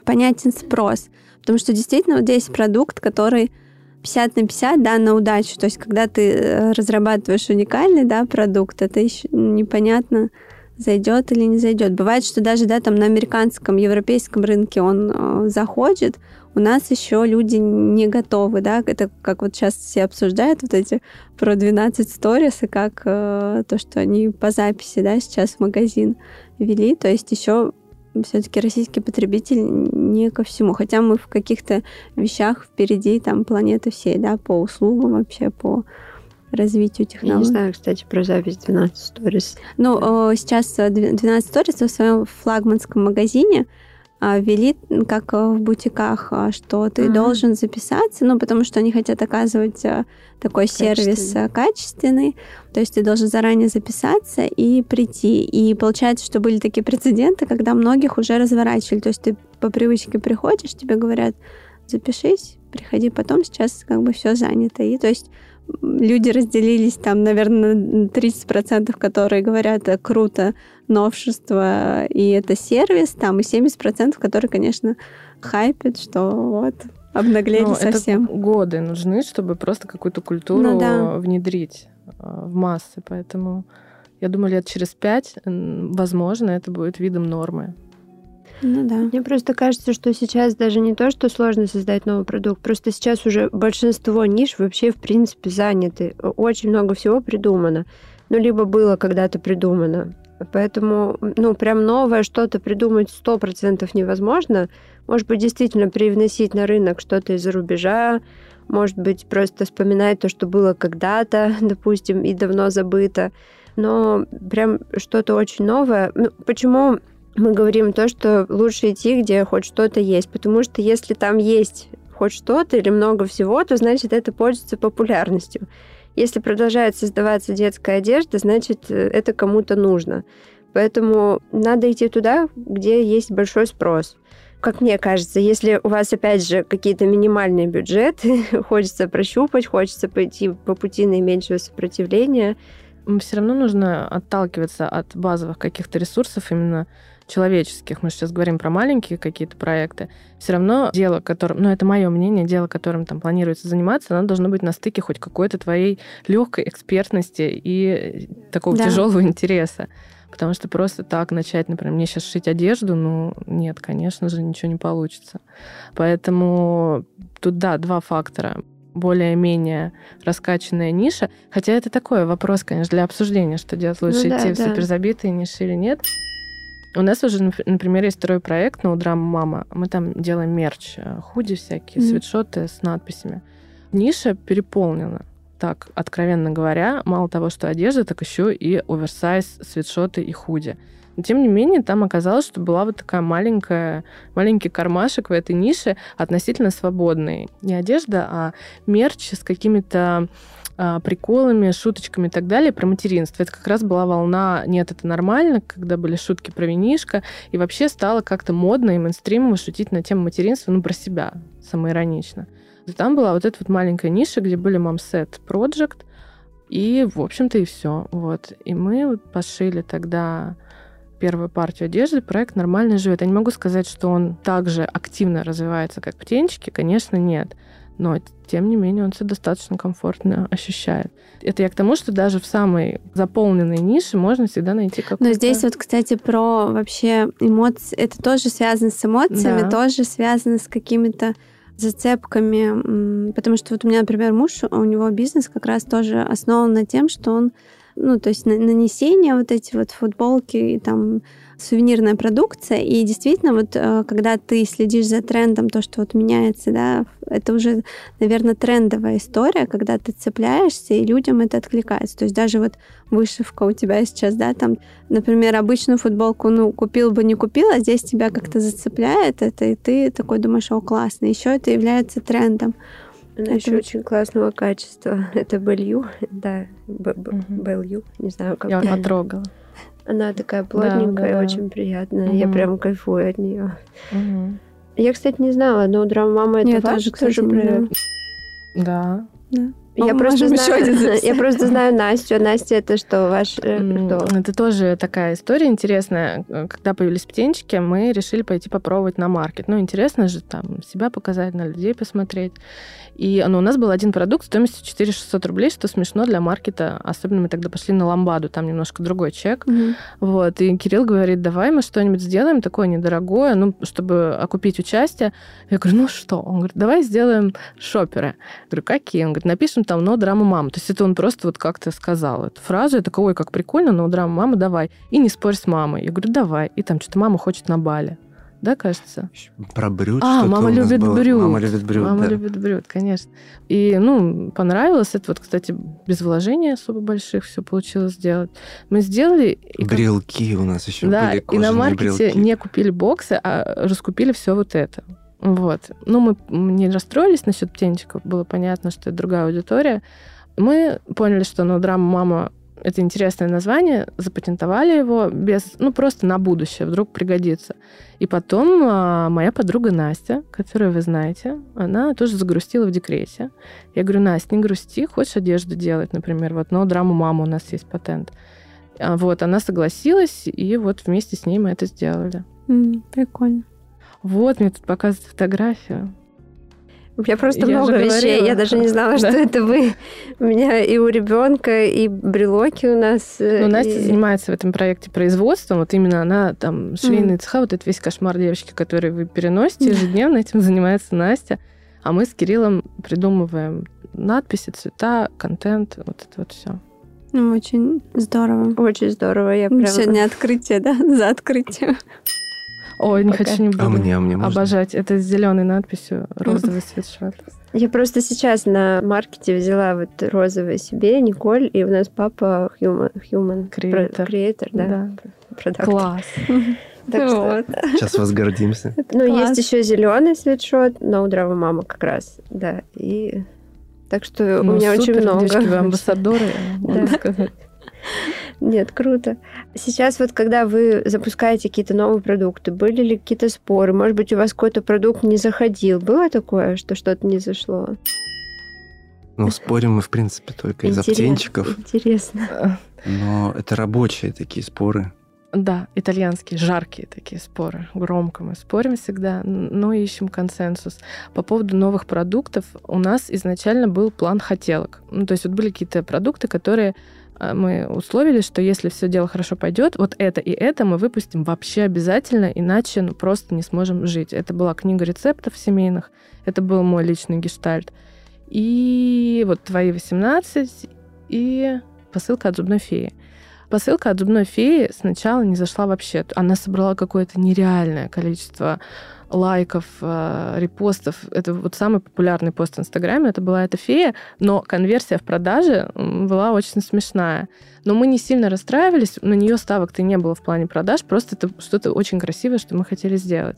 понятен спрос. Потому что действительно вот здесь продукт, который 50 на 50, да, на удачу. То есть когда ты э, разрабатываешь уникальный, да, продукт, это еще непонятно, зайдет или не зайдет. Бывает, что даже да, там на американском, европейском рынке он э, заходит, у нас еще люди не готовы, да, это как вот сейчас все обсуждают вот эти про 12 сторис и как э, то, что они по записи, да, сейчас в магазин вели, то есть еще все-таки российский потребитель не ко всему, хотя мы в каких-то вещах впереди там планеты всей, да, по услугам вообще, по развитию технологий. Я не знаю, кстати, про запись 12 Stories. Ну, сейчас 12 Stories в своем флагманском магазине а, ввели, как в бутиках, а, что ты mm-hmm. должен записаться, ну, потому что они хотят оказывать а, такой сервис качественный. То есть ты должен заранее записаться и прийти. И получается, что были такие прецеденты, когда многих уже разворачивали. То есть ты по привычке приходишь, тебе говорят, запишись, приходи потом, сейчас как бы все занято. И то есть люди разделились там, наверное, 30%, которые говорят, это круто, новшество, и это сервис, там, и 70%, которые, конечно, хайпят, что вот, обнаглели Но ну, совсем. Это годы нужны, чтобы просто какую-то культуру ну, да. внедрить э, в массы, поэтому я думаю, лет через пять, возможно, это будет видом нормы. Ну да. Мне просто кажется, что сейчас даже не то, что сложно создать новый продукт, просто сейчас уже большинство ниш вообще в принципе заняты. Очень много всего придумано. Ну, либо было когда-то придумано. Поэтому, ну, прям новое что-то придумать сто процентов невозможно. Может быть, действительно привносить на рынок что-то из-за рубежа, может быть, просто вспоминать то, что было когда-то, допустим, и давно забыто. Но прям что-то очень новое. Ну, почему мы говорим то, что лучше идти, где хоть что-то есть. Потому что если там есть хоть что-то или много всего, то значит это пользуется популярностью. Если продолжает создаваться детская одежда, значит э, это кому-то нужно. Поэтому надо идти туда, где есть большой спрос. Как мне кажется, если у вас, опять же, какие-то минимальные бюджеты, хочется прощупать, хочется пойти по пути наименьшего сопротивления, все равно нужно отталкиваться от базовых каких-то ресурсов именно человеческих, мы сейчас говорим про маленькие какие-то проекты, все равно дело, которым, ну это мое мнение, дело, которым там планируется заниматься, оно должно быть на стыке хоть какой-то твоей легкой экспертности и такого да. тяжелого интереса. Потому что просто так начать, например, мне сейчас шить одежду, ну, нет, конечно же, ничего не получится. Поэтому тут, да, два фактора более-менее раскачанная ниша. Хотя это такой вопрос, конечно, для обсуждения, что делать лучше, ну, да, идти да. в суперзабитые ниши или нет. У нас уже, например, есть второй проект на Удрама Мама. Мы там делаем мерч, э, худи всякие, mm-hmm. свитшоты с надписями. Ниша переполнена. Так, откровенно говоря, мало того, что одежда, так еще и оверсайз, свитшоты и худи. Но, тем не менее, там оказалось, что была вот такая маленькая, маленький кармашек в этой нише относительно свободный. Не одежда, а мерч с какими-то приколами, шуточками и так далее про материнство. Это как раз была волна «нет, это нормально», когда были шутки про винишко, и вообще стало как-то модно и мейнстримово шутить на тему материнства, ну, про себя, самоиронично. И там была вот эта вот маленькая ниша, где были мамсет Project, и, в общем-то, и все. Вот. И мы вот пошили тогда первую партию одежды, проект нормально живет. Я не могу сказать, что он так же активно развивается, как птенчики, конечно, нет но тем не менее он себя достаточно комфортно ощущает. Это я к тому, что даже в самой заполненной нише можно всегда найти какую-то... Но здесь вот, кстати, про вообще эмоции, это тоже связано с эмоциями, да. тоже связано с какими-то зацепками, потому что вот у меня, например, муж, у него бизнес как раз тоже основан на тем, что он, ну, то есть нанесение вот эти вот футболки и там сувенирная продукция, и действительно, вот э, когда ты следишь за трендом, то, что вот меняется, да, это уже, наверное, трендовая история, когда ты цепляешься, и людям это откликается. То есть даже вот вышивка у тебя сейчас, да, там, например, обычную футболку, ну, купил бы, не купил, а здесь тебя как-то зацепляет это, и ты такой думаешь, о, классно. Еще это является трендом. Она это еще очень классного качества. Это белью, да, белью, не знаю, как. Я потрогала. Она такая плотненькая, да, да, очень приятная. Угу. Я прям кайфую от нее. Угу. Я, кстати, не знала, но драма мама это тоже, тоже проект. Да. да. Я просто, знаю, я просто знаю Настю. Настя, это что, ваш э, кто? Это тоже такая история интересная. Когда появились птенчики, мы решили пойти попробовать на маркет. Ну, интересно же там себя показать, на людей посмотреть. И ну, у нас был один продукт стоимостью 4 600 рублей, что смешно для маркета. Особенно мы тогда пошли на ламбаду, там немножко другой чек. Mm-hmm. Вот. И Кирилл говорит, давай мы что-нибудь сделаем такое недорогое, ну, чтобы окупить участие. Я говорю, ну что? Он говорит, давай сделаем шоперы. Я говорю, какие? Он говорит, напишем там «но драма мама». То есть это он просто вот как-то сказал эту фразу. Я такой, ой, как прикольно, но драма мама, давай. И не спорь с мамой. Я говорю, давай. И там что-то мама хочет на бале. Да, кажется? Про брюд А, мама любит было. брюд. Мама любит брюд, Мама да. любит брюд, конечно. И, ну, понравилось. Это вот, кстати, без вложений особо больших все получилось сделать. Мы сделали... и как- Брелки у нас еще да, были, и на маркете брелки. не купили боксы, а раскупили все вот это. Вот. Ну, мы не расстроились насчет птенчиков. Было понятно, что это другая аудитория. Мы поняли, что ну, драма «Мама» — это интересное название, запатентовали его без, ну, просто на будущее, вдруг пригодится. И потом а, моя подруга Настя, которую вы знаете, она тоже загрустила в декрете. Я говорю, Настя, не грусти, хочешь одежду делать, например, вот, но драму «Мама» у нас есть патент. А Вот, она согласилась, и вот вместе с ней мы это сделали. М, Прикольно. Вот, мне тут показывают фотографию. У меня просто Я много вещей. говорила. Я даже не знала, что это вы. У меня и у ребенка, и брелоки у нас. э, Ну, Настя и- занимается в этом проекте производством. Вот именно она там швейные цеха, вот это весь кошмар девочки, который вы переносите ежедневно, этим занимается Настя. А мы с Кириллом придумываем надписи, цвета, контент, вот это вот все. Ну, очень здорово. Очень здорово. Я прям... Сегодня открытие, да? За открытием. Ой, не хочу, не буду. А мне, а мне можно? Обожать. Это с зеленой надписью розовый свитшот. Я просто сейчас на маркете взяла вот розовый себе, Николь, и у нас папа human, human Креатор. креатор, да. Да. Класс. Так что- Вот. Сейчас возгордимся. Ну, Класс. есть еще зеленый свитшот, но у Драва мама как раз, да. И так что Ну, у меня супер, очень много. девочки, вы амбассадоры, можно Да. сказать. Нет, круто. Сейчас вот, когда вы запускаете какие-то новые продукты, были ли какие-то споры? Может быть, у вас какой-то продукт не заходил? Было такое, что что-то не зашло? Ну, спорим мы, в принципе, только из-за Интерес- птенчиков. Интересно. Но это рабочие такие споры. Да, итальянские, жаркие такие споры. Громко мы спорим всегда, но ищем консенсус. По поводу новых продуктов у нас изначально был план хотелок. Ну, то есть вот были какие-то продукты, которые мы условились, что если все дело хорошо пойдет, вот это и это мы выпустим вообще обязательно, иначе ну, просто не сможем жить. Это была книга рецептов семейных, это был мой личный гештальт. И вот твои 18 и посылка от зубной феи. Посылка от зубной феи сначала не зашла вообще. Она собрала какое-то нереальное количество лайков, э, репостов. Это вот самый популярный пост в Инстаграме. Это была эта фея, но конверсия в продаже была очень смешная. Но мы не сильно расстраивались, на нее ставок-то не было в плане продаж, просто это что-то очень красивое, что мы хотели сделать.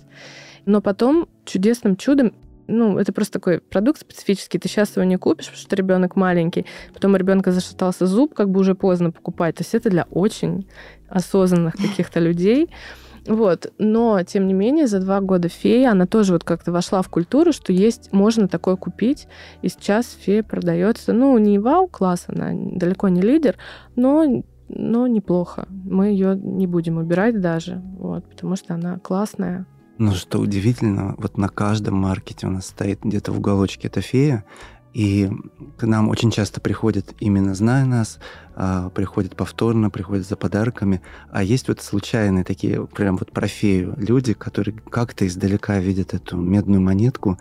Но потом чудесным чудом ну, это просто такой продукт специфический. Ты сейчас его не купишь, потому что ребенок маленький. Потом у ребенка зашатался зуб, как бы уже поздно покупать. То есть это для очень осознанных каких-то людей. Вот. Но, тем не менее, за два года фея, она тоже вот как-то вошла в культуру, что есть, можно такое купить. И сейчас фея продается, ну, не вау-класс, она далеко не лидер, но, но неплохо. Мы ее не будем убирать даже, вот, потому что она классная. Но что удивительно, вот на каждом маркете у нас стоит где-то в уголочке эта фея, и к нам очень часто приходят, именно зная нас, а, приходят повторно, приходят за подарками. А есть вот случайные такие, прям вот про фею, люди, которые как-то издалека видят эту медную монетку,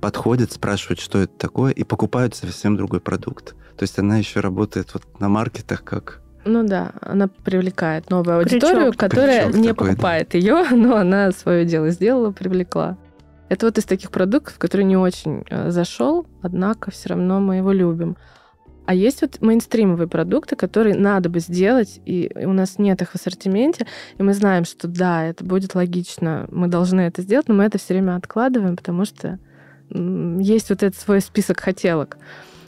подходят, спрашивают, что это такое, и покупают совсем другой продукт. То есть она еще работает вот на маркетах как Ну да, она привлекает новую Крючок. аудиторию, которая Крючок не такой, да. покупает ее, но она свое дело сделала, привлекла. Это вот из таких продуктов, который не очень э, зашел, однако все равно мы его любим. А есть вот мейнстримовые продукты, которые надо бы сделать, и у нас нет их в ассортименте, и мы знаем, что да, это будет логично, мы должны это сделать, но мы это все время откладываем, потому что есть вот этот свой список хотелок.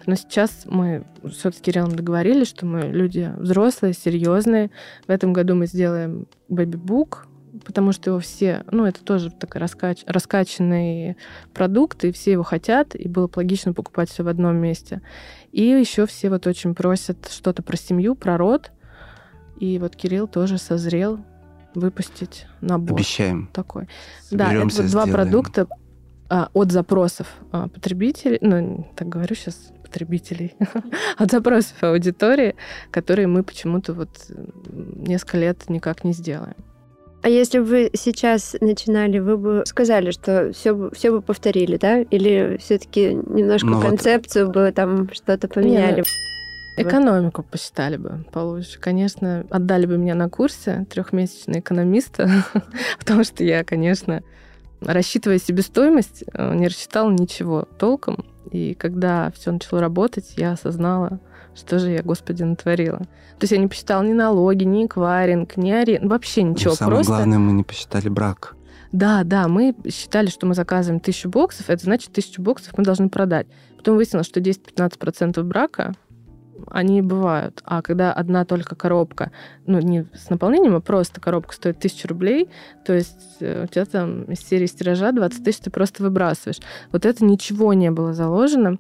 Но сейчас мы все с Кириллом договорились, что мы люди взрослые, серьезные. В этом году мы сделаем бэби-бук, потому что его все, ну, это тоже такой раскач, раскачанный продукт, и все его хотят, и было бы логично покупать все в одном месте. И еще все вот очень просят что-то про семью, про род. И вот Кирилл тоже созрел выпустить набор обещаем. такой. Да, это Соберемся, вот два сделаем. продукта а, от запросов а, потребителей, ну, так говорю сейчас, потребителей, от запросов аудитории, которые мы почему-то вот несколько лет никак не сделаем. А если бы вы сейчас начинали, вы бы сказали, что все бы, все бы повторили, да? Или все-таки немножко Ну вот- концепцию бы там что-то поменяли? Экономику посчитали бы получше. Конечно, отдали бы меня на курсе трехмесячный экономиста, потому что я, конечно, рассчитывая себестоимость, э, не рассчитала ничего толком. И когда все начало работать, я осознала, что же я, Господи, натворила. То есть я не посчитала ни налоги, ни эквайринг, ни арен... Вообще ничего. Но самое просто... главное, мы не посчитали брак. Да, да, мы считали, что мы заказываем тысячу боксов, это значит, тысячу боксов мы должны продать. Потом выяснилось, что 10-15% брака они бывают. А когда одна только коробка, ну, не с наполнением, а просто коробка стоит тысячу рублей, то есть э, у тебя там из серии стиража 20 тысяч ты просто выбрасываешь. Вот это ничего не было заложено.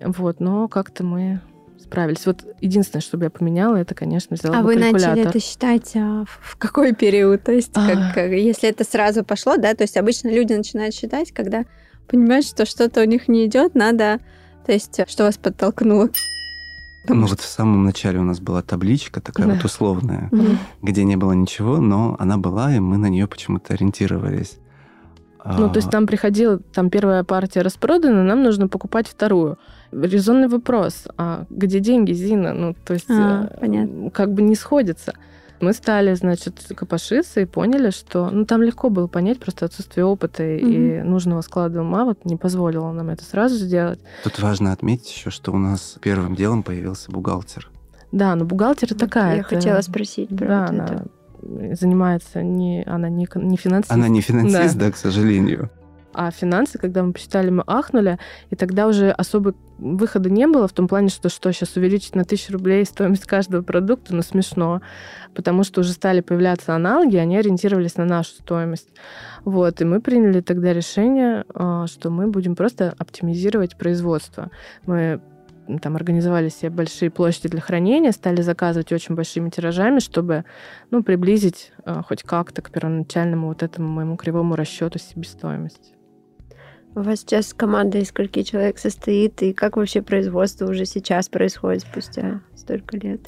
Вот, но как-то мы справились. Вот единственное, что бы я поменяла, это, конечно, взяла А бы вы начали это считать а, в какой период? То есть, А. как, как- если это сразу пошло, да, то есть обычно люди начинают считать, когда понимают, что что-то у них не идет, надо, то есть, что вас подтолкнуло. Потому Ну что- вот в самом начале у нас была табличка такая Да. вот условная, Мгм. где не было ничего, но она была, и мы на нее почему-то ориентировались. Ну, то есть А, там приходила, там первая партия распродана, нам нужно покупать вторую. Резонный вопрос, а где деньги, Зина? Ну, то есть А, э, понятно. как бы не сходится. Мы стали, значит, копошиться и поняли, что... Ну, там легко было понять, просто отсутствие опыта и нужного склада ума вот не позволило нам это сразу сделать. Тут важно отметить еще, что у нас первым делом появился бухгалтер. Да, но бухгалтер такая. Я хотела спросить про Да, вот она это. Занимается не... Она не, не финансист. Она не финансист, да, к сожалению. А финансы, когда мы посчитали, мы ахнули, и тогда уже особо выхода не было в том плане, что что, сейчас увеличить на тысячу рублей стоимость каждого продукта, ну смешно, потому что уже стали появляться аналоги, они ориентировались на нашу стоимость. Вот, и мы приняли тогда решение, а, что мы будем просто оптимизировать производство. Мы там организовали себе большие площади для хранения, стали заказывать очень большими тиражами, чтобы ну, приблизить а, хоть как-то к первоначальному вот этому моему кривому расчету себестоимости. У вас сейчас команда из скольки человек состоит, и как вообще производство уже сейчас происходит спустя столько лет?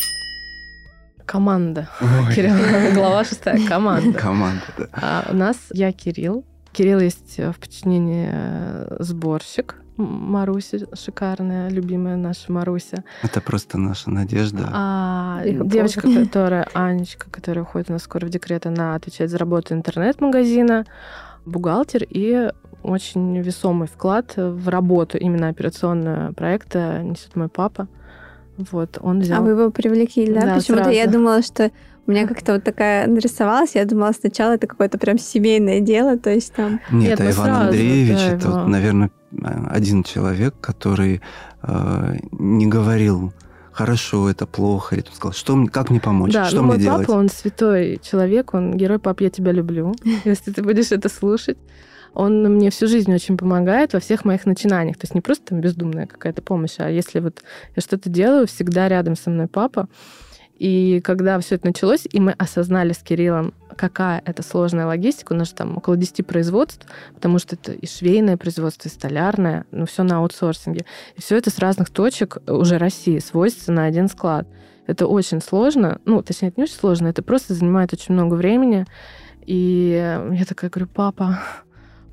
Команда. Ой. Кирилл, глава шестая, команда. Команда, да. А у нас я Кирилл. Кирилл есть э, в подчинении э, сборщик. Маруся шикарная, любимая наша Маруся. Это просто наша надежда. А Я девочка, помню. которая, Анечка, которая уходит у нас скоро в декрет, она отвечает за работу интернет-магазина, бухгалтер и очень весомый вклад в работу именно операционного проекта несет мой папа. Вот, он взял. А вы его привлекли, да? Да, Почему-то я думала, что у меня как-то вот такая нарисовалась, я думала сначала это какое-то прям семейное дело, то есть там... Нет, Нет, а Иван сразу, Андреевич, да, это, его. вот, наверное, один человек, который э, не говорил, хорошо, это плохо, или он сказал, что, мне- как мне помочь, Да, что ну мне мой делать. папа, он святой человек, он герой, пап, я тебя люблю, если ты будешь это слушать. Он мне всю жизнь очень помогает во всех моих начинаниях. То есть не просто там бездумная какая-то помощь, а если вот я что-то делаю, всегда рядом со мной папа. И когда все это началось, и мы осознали с Кириллом, какая это сложная логистика, у нас же там около 10 производств, потому что это и швейное производство, и столярное, ну, все на аутсорсинге. И все это с разных точек уже России сводится на один склад. Это очень сложно. Ну, точнее, это не очень сложно, это просто занимает очень много времени. И я такая говорю, папа,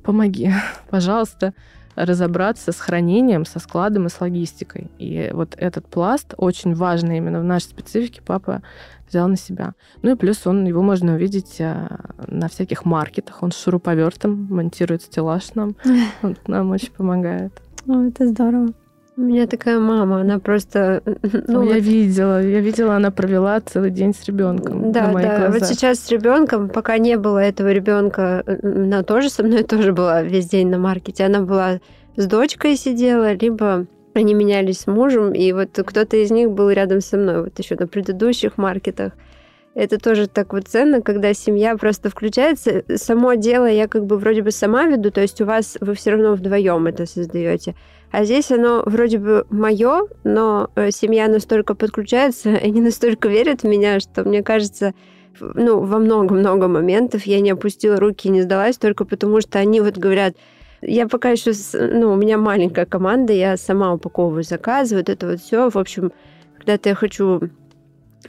помоги, пожалуйста, разобраться с хранением, со складом и с логистикой. И вот этот пласт очень важный именно в нашей специфике папа взял на себя. Ну и плюс он, его можно увидеть а, на всяких маркетах. Он с шуруповертом монтирует стеллаж нам. Он нам очень помогает. О, это здорово. У меня такая мама, она просто... Ну, я вот- видела, я видела, она провела целый день с ребенком. Да, да. Вот глазах. сейчас с ребенком, пока не было этого ребенка, она тоже со мной тоже была весь день на маркете. Она была с дочкой сидела, либо они менялись с мужем, и вот кто-то из них был рядом со мной, вот еще на предыдущих маркетах. Это тоже так вот ценно, когда семья просто включается. Само дело я как бы вроде бы сама веду, то есть у вас вы все равно вдвоем это создаете. А здесь оно вроде бы мое, но э, семья настолько подключается, они настолько верят в меня, что мне кажется, ну, во много-много моментов я не опустила руки и не сдалась только потому, что они вот говорят, я пока еще, ну, у меня маленькая команда, я сама упаковываю заказы, вот это вот все. В общем, когда-то я хочу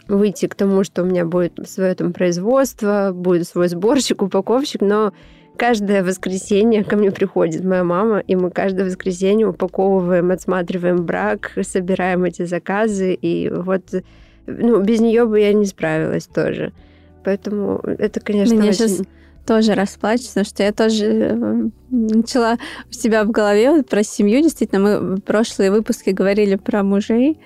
выйти к тому, что у меня будет свое там производство, будет свой сборщик, упаковщик, но Каждое воскресенье ко мне приходит моя мама, и мы каждое воскресенье упаковываем, отсматриваем брак, собираем эти заказы, и вот ну, без нее бы я не справилась тоже. Поэтому это, конечно, Мне очень... сейчас тоже расплачусь, что я тоже э, начала у себя в голове вот про семью. Действительно, мы в прошлые выпуски говорили про мужей.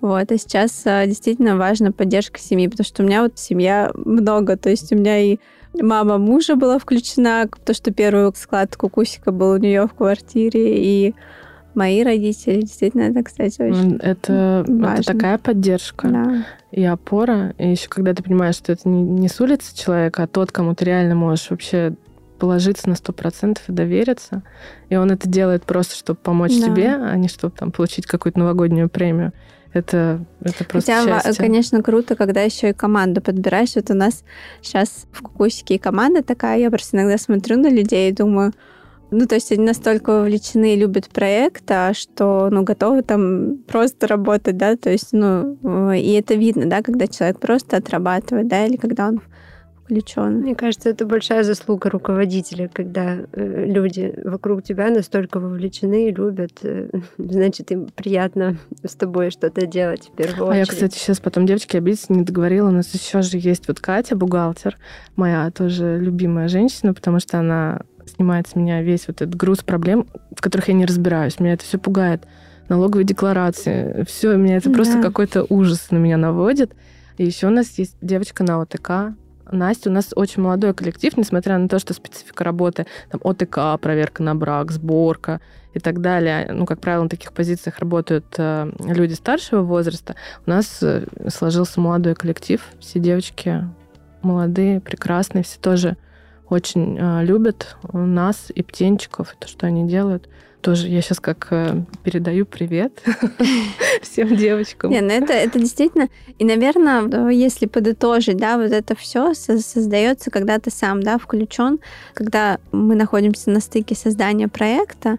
Вот, а сейчас а, действительно важна поддержка семьи, потому что у меня вот семья много, то есть у меня и мама мужа была включена, то, что первую складку Кусика был у нее в квартире, и мои родители. Действительно, это, кстати, очень это, важно. это такая поддержка Да. и опора. И еще когда ты понимаешь, что это не, не с улицы человека, а тот, кому ты реально можешь вообще положиться на сто процентов и довериться. И он это делает просто, чтобы помочь Да. тебе, а не чтобы там получить какую-то новогоднюю премию. Это, это просто Хотя, счастье. конечно, круто, когда еще и команду подбираешь. Вот у нас сейчас в Кукусике команда такая. Я просто иногда смотрю на людей и думаю, ну, то есть они настолько вовлечены и любят проект, а что, ну, готовы там просто работать, да, то есть, ну, э, и это видно, да, когда человек просто отрабатывает, да, или когда он включен. Мне кажется, это большая заслуга руководителя, когда э, люди вокруг тебя настолько вовлечены и любят. э, значит, им приятно с тобой что-то делать в первую А я, очередь. кстати, сейчас потом девочки обидеться не договорила. У нас еще же есть вот Катя, бухгалтер, моя тоже любимая женщина, потому что она снимает с меня весь вот этот груз проблем, в которых я не разбираюсь. Меня это все пугает. Налоговые декларации, все, меня это просто Да. какой-то ужас на меня наводит. И еще у нас есть девочка на ОТК, Настя, у нас очень молодой коллектив, несмотря на то, что специфика работы, там, ОТК, проверка на брак, сборка и так далее. Ну, как правило, на таких позициях работают э, люди старшего возраста. У нас э, сложился молодой коллектив. Все девочки молодые, прекрасные, все тоже очень э, любят нас и птенчиков, и то, что они делают. Тоже я сейчас как э, передаю привет всем девочкам. Не, ну это, это действительно... И, наверное, если подытожить, да, вот это все создается, когда ты сам, да, включен, когда мы находимся на стыке создания проекта,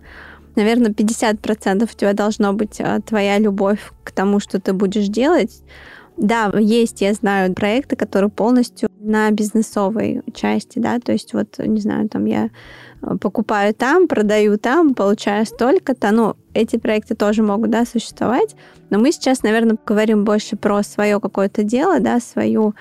наверное, 50% у тебя должно быть а, твоя любовь к тому, что ты будешь делать. Да, есть, я знаю, проекты, которые полностью на бизнесовой части, да, то есть вот, не знаю, там я э, покупаю там, продаю там, получаю столько-то, ну, эти проекты тоже могут, да, существовать, но мы сейчас, наверное, говорим больше про свое какое-то дело, да, свою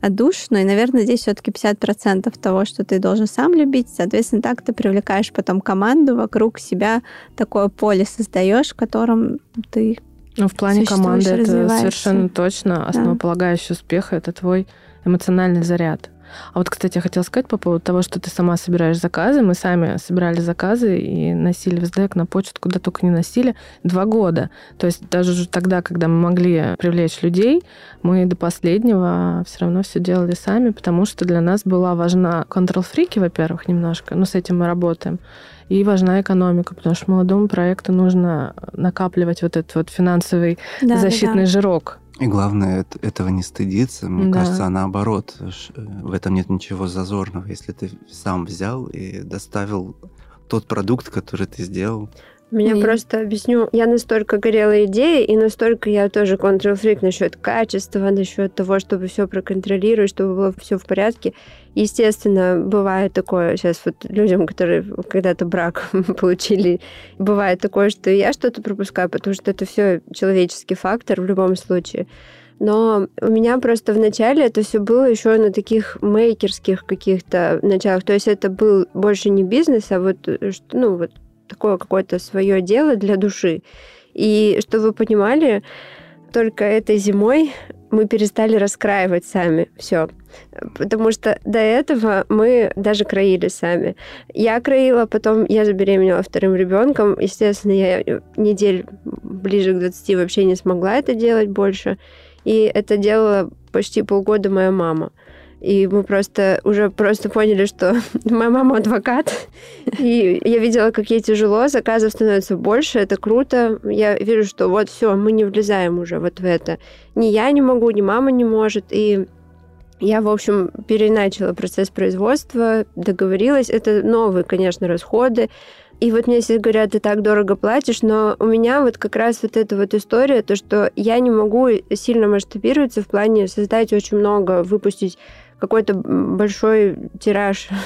отдушину, и, наверное, здесь все-таки 50% того, что ты должен сам любить, соответственно, так ты привлекаешь потом команду вокруг себя, такое поле создаешь, в котором ты Ну, в плане команды это совершенно точно основополагающий успех это твой эмоциональный заряд. А вот, кстати, я хотела сказать по поводу того, что ты сама собираешь заказы. Мы сами собирали заказы и носили в СДЭК на почту, куда только не носили, два года. То есть даже уже тогда, когда мы могли привлечь людей, мы до последнего все равно все делали сами, потому что для нас была важна контрол-фрики, во-первых, немножко, но с этим мы работаем. И важна экономика, потому что молодому проекту нужно накапливать вот этот вот финансовый да, да, защитный да. жирок. И главное, эт- этого не стыдиться. Мне Да. кажется, а наоборот, э, в этом нет ничего зазорного, если ты сам взял и доставил тот продукт, который ты сделал. Меня И- просто объясню. Я настолько горела идеей, и настолько я тоже контрол-фрик насчет качества, насчет того, чтобы все проконтролировать, чтобы было все в порядке. Естественно, бывает такое сейчас вот людям, которые когда-то брак получили, бывает такое, что я что-то пропускаю, потому что это все человеческий фактор в любом случае. Но у меня просто в начале это все было еще на таких мейкерских каких-то началах. То есть это был больше не бизнес, а вот, э, ну, вот такое какое-то свое дело для души. И чтобы вы понимали, только этой зимой мы перестали раскраивать сами все. Потому что до этого мы даже краили сами. Я краила, потом я забеременела вторым ребенком. Естественно, я недель ближе к 20 вообще не смогла это делать больше. И это делала почти полгода моя мама. И мы просто уже просто поняли, что моя мама адвокат. И я видела, как ей тяжело, заказов становится больше, это круто. Я вижу, что вот все, мы не влезаем уже вот в это. Ни я не могу, ни мама не может. И я, в общем, переначала процесс производства, договорилась. Это новые, конечно, расходы. И вот мне все говорят, ты так дорого платишь, но у меня вот как раз вот эта вот история, то, что я не могу сильно масштабироваться в плане создать очень много, выпустить какой-то большой тираж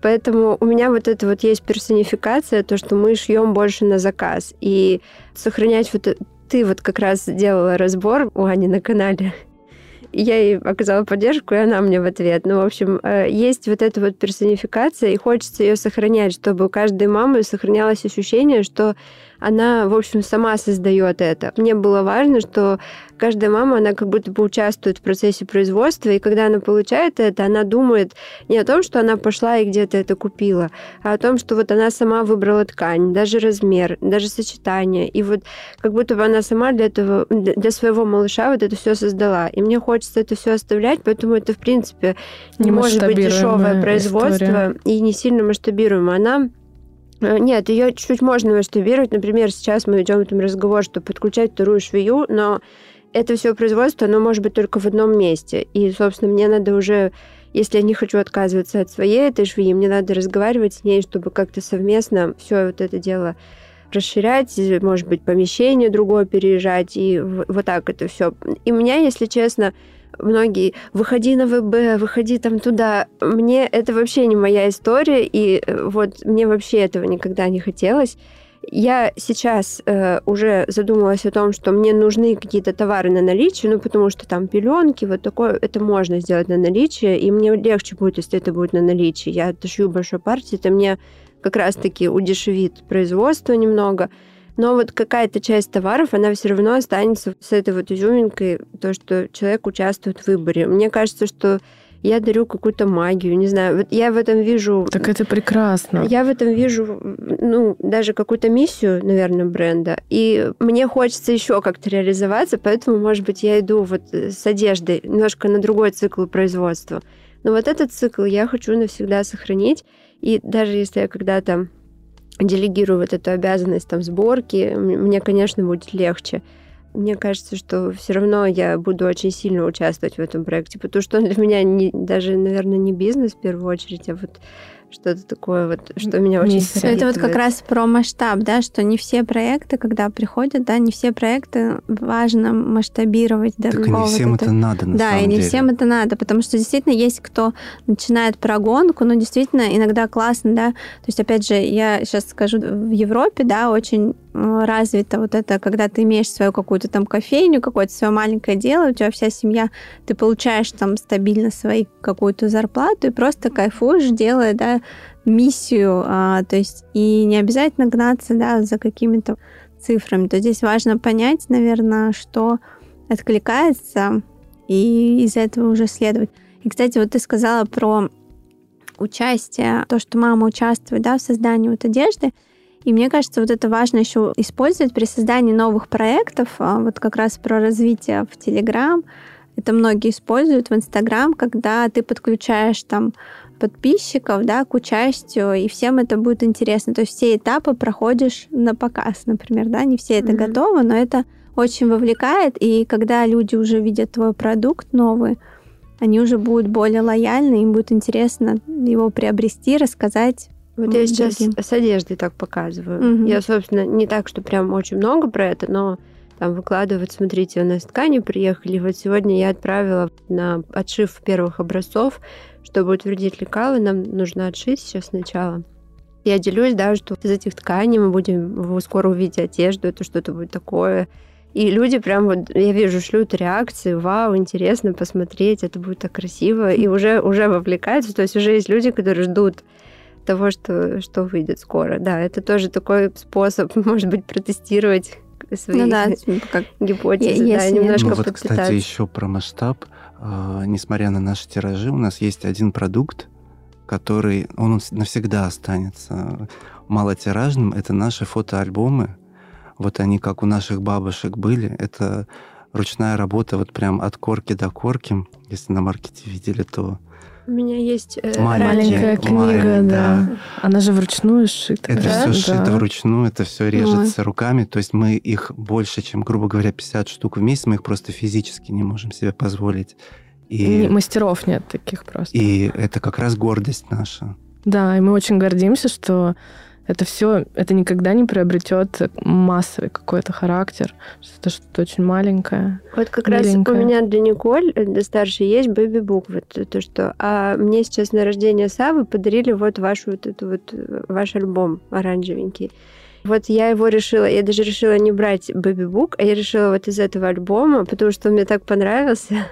Поэтому у меня вот это вот есть персонификация, то, что мы шьем больше на заказ. И сохранять вот... Ты вот как раз делала разбор у Ани на канале я ей оказала поддержку, и она мне в ответ. Ну, в общем, э, есть вот эта вот персонификация, и хочется ее сохранять, чтобы у каждой мамы сохранялось ощущение, что она, в общем, сама создает это. Мне было важно, что каждая мама, она как будто бы участвует в процессе производства, и когда она получает это, она думает не о том, что она пошла и где-то это купила, а о том, что вот она сама выбрала ткань, даже размер, даже сочетание, и вот как будто бы она сама для этого, для своего малыша вот это все создала. И мне хочется это все оставлять, поэтому это, в принципе, не может быть дешевое производство история. и не сильно масштабируемое. Она нет, ее чуть-чуть можно масштабировать. Например, сейчас мы ведем этом разговор, чтобы подключать вторую швею, но это все производство, оно может быть только в одном месте. И, собственно, мне надо уже, если я не хочу отказываться от своей этой швеи, мне надо разговаривать с ней, чтобы как-то совместно все вот это дело расширять, может быть, помещение другое переезжать, и вот так это все. И меня, если честно, многие «выходи на ВБ, выходи там туда». Мне это вообще не моя история, и э, вот мне вообще этого никогда не хотелось. Я сейчас э, уже задумалась о том, что мне нужны какие-то товары на наличие, ну, потому что там пеленки, вот такое, это можно сделать на наличие, и мне легче будет, если это будет на наличие. Я отошью большой партии, это мне как раз-таки удешевит производство немного но вот какая-то часть товаров, она все равно останется с этой вот изюминкой, то, что человек участвует в выборе. Мне кажется, что я дарю какую-то магию, не знаю. Вот я в этом вижу... Так это прекрасно. Я в этом вижу, ну, даже какую-то миссию, наверное, бренда. И мне хочется еще как-то реализоваться, поэтому, может быть, я иду вот с одеждой немножко на другой цикл производства. Но вот этот цикл я хочу навсегда сохранить. И даже если я когда-то делегирую вот эту обязанность там сборки, мне, конечно, будет легче. Мне кажется, что все равно я буду очень сильно участвовать в этом проекте, потому что он для меня не, даже, наверное, не бизнес в первую очередь, а вот что-то такое вот, что меня очень Все Это вот как раз про масштаб, да, что не все проекты, когда приходят, да, не все проекты важно масштабировать до Так и не всем это надо, на Да, самом и не деле. всем это надо, потому что действительно есть кто начинает прогонку, но действительно иногда классно, да, то есть, опять же, я сейчас скажу, в Европе, да, очень развито вот это, когда ты имеешь свою какую-то там кофейню, какое-то свое маленькое дело, у тебя вся семья, ты получаешь там стабильно свою какую-то зарплату и просто кайфуешь, делая, да, миссию, а, то есть и не обязательно гнаться, да, за какими-то цифрами. То здесь важно понять, наверное, что откликается, и из этого уже следовать. И, кстати, вот ты сказала про участие, то, что мама участвует, да, в создании вот одежды. И мне кажется, вот это важно еще использовать при создании новых проектов, а, вот как раз про развитие в Телеграм. Это многие используют в Инстаграм, когда ты подключаешь там подписчиков, да, к участию, и всем это будет интересно. То есть все этапы проходишь на показ, например, да, не все это mm-hmm. готово, но это очень вовлекает, и когда люди уже видят твой продукт новый, они уже будут более лояльны, им будет интересно его приобрести, рассказать. Вот я сейчас другим. с одеждой так показываю. Угу. Я, собственно, не так, что прям очень много про это, но там выкладывать, смотрите, у нас ткани приехали. Вот сегодня я отправила на отшив первых образцов чтобы утвердить лекалы, нам нужно отшить сейчас сначала. Я делюсь, да, что из этих тканей мы будем вы скоро увидеть одежду, это что-то будет такое. И люди прям вот, я вижу, шлют реакции, вау, интересно посмотреть, это будет так красиво, и уже, уже вовлекаются, то есть уже есть люди, которые ждут того, что, что выйдет скоро. Да, это тоже такой способ, может быть, протестировать свои ну, да, как гипотезы, да, немножко ну, вот, кстати, еще про масштаб. А, несмотря на наши тиражи, у нас есть один продукт, который, он навсегда останется малотиражным. Это наши фотоальбомы. Вот они, как у наших бабушек были. Это ручная работа вот прям от корки до корки. Если на маркете видели, то у меня есть э, маленькая книга, маленькая, да. да. Она же вручную сшита. Это да? все сшито да. вручную, это все режется Ой. руками. То есть мы их больше, чем, грубо говоря, 50 штук в месяц, мы их просто физически не можем себе позволить. И, мастеров нет таких просто. И это как раз гордость наша. Да, и мы очень гордимся, что это все, это никогда не приобретет массовый какой-то характер. Это что-то очень маленькое. Вот как миленькое. раз у меня для Николь, э, для старшей, есть бэби-бук. Вот то, что... А мне сейчас на рождение Савы подарили вот вашу вот эту вот, э, ваш альбом оранжевенький. Вот я его решила, я даже решила не брать бэби-бук, а я решила вот из этого альбома, потому что он мне так понравился.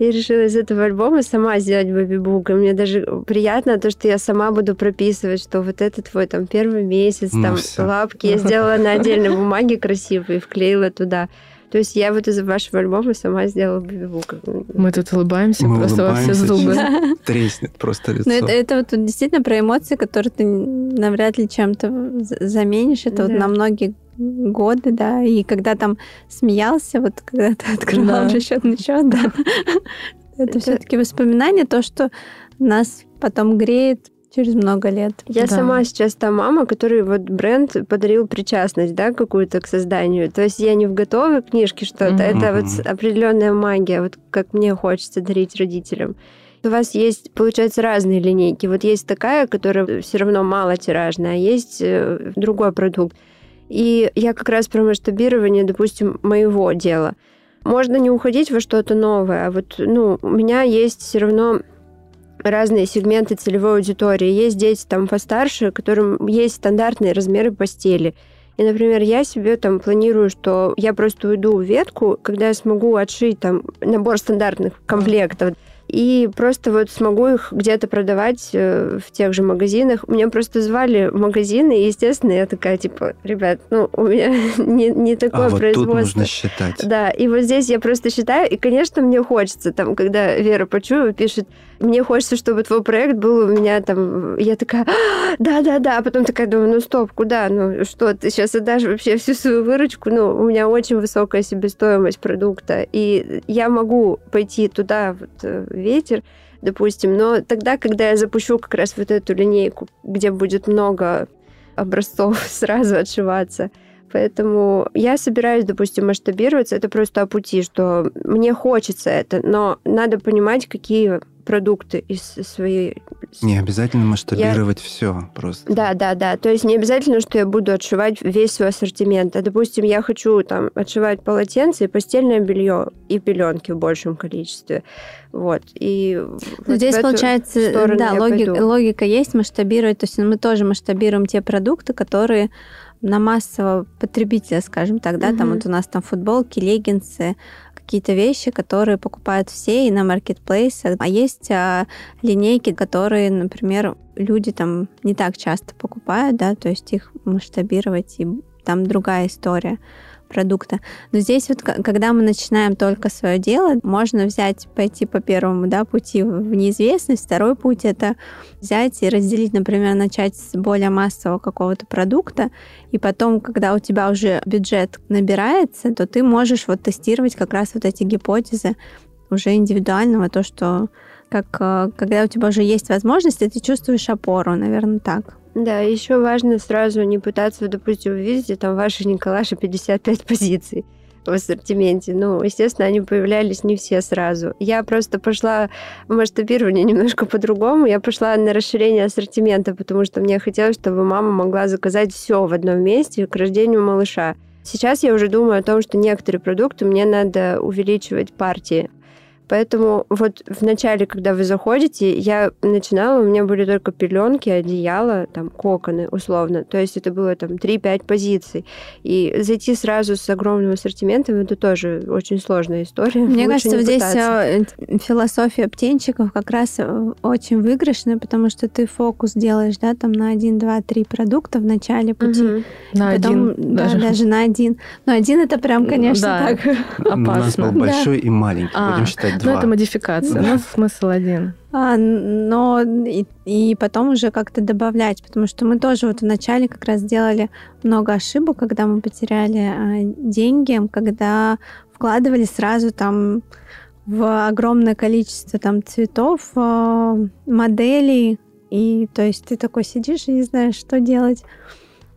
Я решила из этого альбома сама сделать бэби-бук. И мне даже приятно то, что я сама буду прописывать, что вот этот твой там первый месяц, ну, там все. лапки я сделала на отдельной бумаге красивые и вклеила туда. То есть я вот из вашего альбома сама сделала бэби-бук. Мы тут улыбаемся Мы просто улыбаемся, во все зубы. Треснет просто лицо. Но это, это вот действительно про эмоции, которые ты навряд ли чем-то заменишь. Это да. вот на многие годы, да, и когда там смеялся, вот когда ты открывал да. расчетный счет, да, это все-таки воспоминание, то, что нас потом греет через много лет. Я да. сама сейчас та мама, которой вот бренд подарил причастность, да, какую-то к созданию. То есть я не в готовой книжке что-то, mm-hmm. это вот определенная магия, вот как мне хочется дарить родителям. У вас есть, получается, разные линейки. Вот есть такая, которая все равно мало тиражная, а есть э, другой продукт. И я как раз про масштабирование, допустим, моего дела. Можно не уходить во что-то новое, а вот, ну, у меня есть все равно разные сегменты целевой аудитории. Есть дети там постарше, которым есть стандартные размеры постели. И, например, я себе там планирую, что я просто уйду в ветку, когда я смогу отшить там набор стандартных комплектов и просто вот смогу их где-то продавать э, в тех же магазинах. Меня просто звали в магазины, и, естественно, я такая, типа, ребят, ну, у меня не, не такое а, вот производство. тут нужно считать. Да, и вот здесь я просто считаю, и, конечно, мне хочется, там, когда Вера Почуева пишет, мне хочется, чтобы твой проект был у меня там... Я такая, да-да-да, а потом такая думаю, ну стоп, куда? Ну что, ты сейчас отдашь вообще всю свою выручку? Ну, у меня очень высокая себестоимость продукта, и я могу пойти туда, вот, э, ветер, допустим, но тогда, когда я запущу как раз вот эту линейку, где будет много образцов сразу отшиваться, Поэтому я собираюсь, допустим, масштабироваться. Это просто о пути, что мне хочется это, но надо понимать, какие продукты из своей... Не обязательно масштабировать я... все просто. Да, да, да. То есть не обязательно, что я буду отшивать весь свой ассортимент. А, допустим, я хочу там отшивать полотенце и постельное белье и пеленки в большем количестве. Вот. И вот здесь, получается, да, логика, логика есть масштабировать. То есть мы тоже масштабируем те продукты, которые на массового потребителя, скажем так, да, угу. там вот у нас там футболки, леггинсы, какие-то вещи, которые покупают все и на маркетплейсах. А есть а, линейки, которые, например, люди там не так часто покупают, да, то есть их масштабировать, и там другая история продукта. Но здесь вот, когда мы начинаем только свое дело, можно взять, пойти по первому да, пути в неизвестность. Второй путь — это взять и разделить, например, начать с более массового какого-то продукта, и потом, когда у тебя уже бюджет набирается, то ты можешь вот тестировать как раз вот эти гипотезы уже индивидуального, то, что как э, когда у тебя уже есть возможность, ты чувствуешь опору, наверное, так. Да, еще важно сразу не пытаться, допустим, вы видите, там ваши Николаши 55 позиций в ассортименте. Ну, естественно, они появлялись не все сразу. Я просто пошла в масштабирование немножко по-другому. Я пошла на расширение ассортимента, потому что мне хотелось, чтобы мама могла заказать все в одном месте к рождению малыша. Сейчас я уже думаю о том, что некоторые продукты мне надо увеличивать партии. Поэтому вот в начале, когда вы заходите, я начинала, у меня были только пеленки, одеяла, там, коконы, условно. То есть это было там 3-5 позиций. И зайти сразу с огромным ассортиментом, это тоже очень сложная история. Мне Лучше кажется, здесь э, философия птенчиков как раз э, очень выигрышная, потому что ты фокус делаешь, да, там на 1, 2, 3 продукта в начале пути. Угу. На потом, один да, даже. даже на один. Но один это прям, конечно, да. так опасно. У нас был большой да. и маленький, а. будем считать два. Ну, это модификация, но смысл один. А, но и, и потом уже как-то добавлять, потому что мы тоже вот вначале как раз делали много ошибок, когда мы потеряли а, деньги, когда вкладывали сразу там в огромное количество там цветов, а, моделей, и то есть ты такой сидишь и не знаешь, что делать.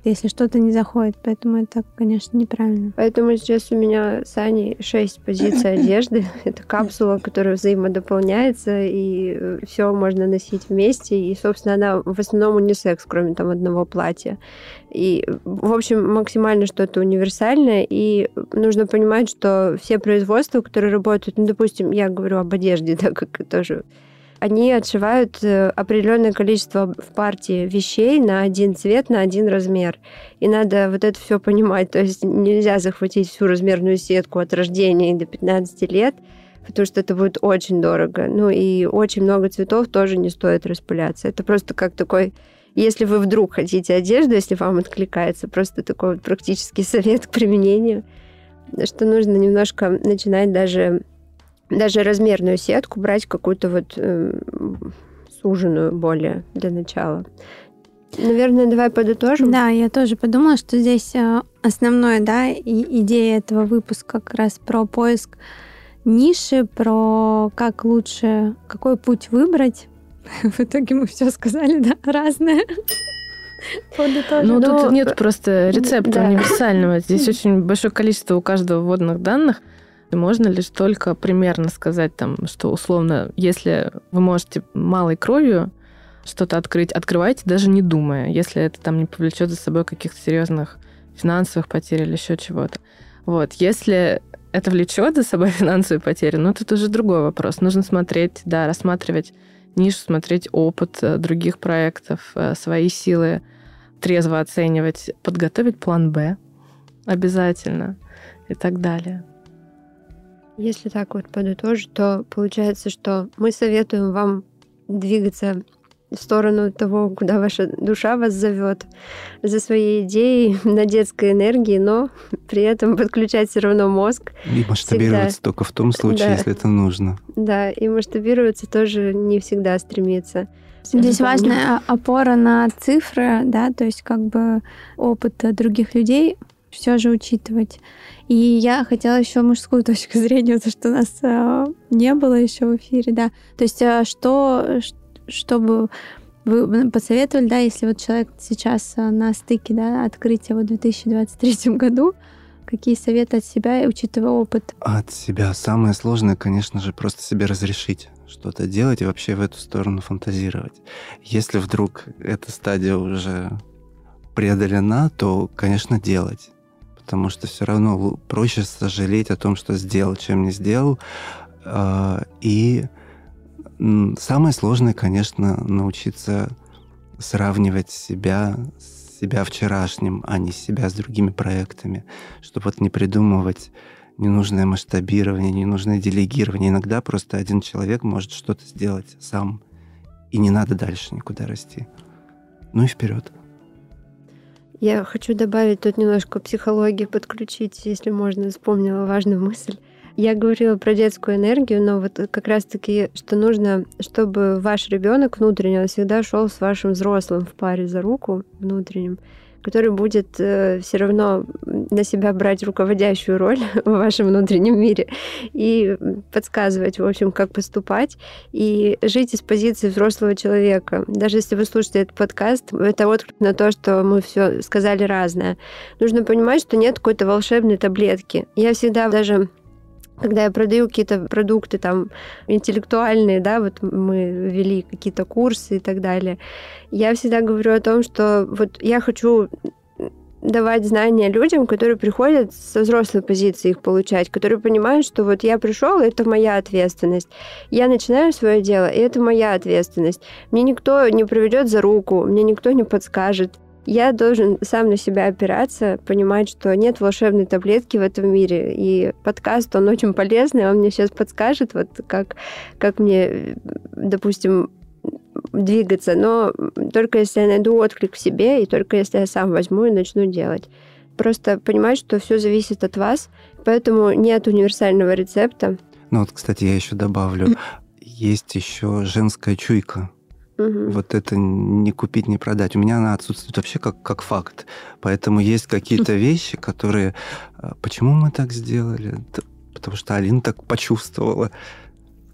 Если что-то не заходит. Поэтому это, конечно, неправильно. Поэтому сейчас у меня с Аней шесть позиций одежды. Это капсула, которая взаимодополняется, и э, все можно носить вместе. И, собственно, она в основном унисекс, кроме там одного платья. И, в общем, максимально что-то универсальное. И нужно понимать, что все производства, которые работают, ну, допустим, я говорю об одежде, так как тоже они отшивают э, определенное количество в партии вещей на один цвет, на один размер. И надо вот это все понимать. То есть нельзя захватить всю размерную сетку от рождения до 15 лет, потому что это будет очень дорого. Ну и очень много цветов тоже не стоит распыляться. Это просто как такой если вы вдруг хотите одежду, если вам откликается, просто такой вот практический совет к применению, что нужно немножко начинать даже даже размерную сетку брать какую-то вот э, суженную более для начала. Наверное, давай подытожим. Да, я тоже подумала, что здесь э, основное, да, и идея этого выпуска как раз про поиск ниши, про как лучше, какой путь выбрать. В итоге мы все сказали, да, разное. Ну, тут нет просто рецепта да. универсального. Здесь очень большое количество у каждого вводных данных. Можно лишь только примерно сказать, там, что условно, если вы можете малой кровью что-то открыть, открывайте, даже не думая, если это там не повлечет за собой каких-то серьезных финансовых потерь или еще чего-то. Вот. Если это влечет за собой финансовые потери, ну, тут уже другой вопрос. Нужно смотреть, да, рассматривать нишу, смотреть опыт э, других проектов, э, свои силы, трезво оценивать, подготовить план «Б» обязательно и так далее. Если так вот подытожить, то получается, что мы советуем вам двигаться в сторону того, куда ваша душа вас зовет, за своей идеей на детской энергии, но при этом подключать все равно мозг. И масштабироваться всегда. только в том случае, да. если это нужно. Да, и масштабироваться тоже не всегда стремиться. Здесь важная опора на цифры, да, то есть как бы опыт других людей все же учитывать. И я хотела еще мужскую точку зрения, то, что нас э, не было еще в эфире, да. То есть э, что, чтобы вы посоветовали, да, если вот человек сейчас э, на стыке, да, открытия в 2023 году, какие советы от себя, учитывая опыт? От себя самое сложное, конечно же, просто себе разрешить что-то делать и вообще в эту сторону фантазировать. Если вдруг эта стадия уже преодолена, то, конечно, делать потому что все равно проще сожалеть о том, что сделал, чем не сделал. А, и самое сложное, конечно, научиться сравнивать себя с себя вчерашним, а не себя с другими проектами, чтобы вот не придумывать ненужное масштабирование, ненужное делегирование. Иногда просто один человек может что-то сделать сам, и не надо дальше никуда расти. Ну и вперед. Я хочу добавить тут немножко психологии, подключить, если можно, вспомнила важную мысль. Я говорила про детскую энергию, но вот как раз-таки, что нужно, чтобы ваш ребенок внутренне всегда шел с вашим взрослым в паре за руку внутренним который будет э, все равно на себя брать руководящую роль в вашем внутреннем мире и подсказывать, в общем, как поступать и жить из позиции взрослого человека. Даже если вы слушаете этот подкаст, это отклик на то, что мы все сказали разное. Нужно понимать, что нет какой-то волшебной таблетки. Я всегда даже когда я продаю какие-то продукты там интеллектуальные, да, вот мы вели какие-то курсы и так далее, я всегда говорю о том, что вот я хочу давать знания людям, которые приходят со взрослой позиции их получать, которые понимают, что вот я пришел, это моя ответственность. Я начинаю свое дело, и это моя ответственность. Мне никто не проведет за руку, мне никто не подскажет. Я должен сам на себя опираться, понимать, что нет волшебной таблетки в этом мире. И подкаст, он очень полезный, он мне сейчас подскажет, вот как, как мне, допустим, двигаться, но только если я найду отклик в себе, и только если я сам возьму и начну делать. Просто понимать, что все зависит от вас, поэтому нет универсального рецепта. Ну вот, кстати, я еще добавлю, есть еще женская чуйка. Угу. Вот это не купить, не продать. У меня она отсутствует вообще как, как факт. Поэтому есть какие-то вещи, которые... А, почему мы так сделали? Потому что Алина так почувствовала.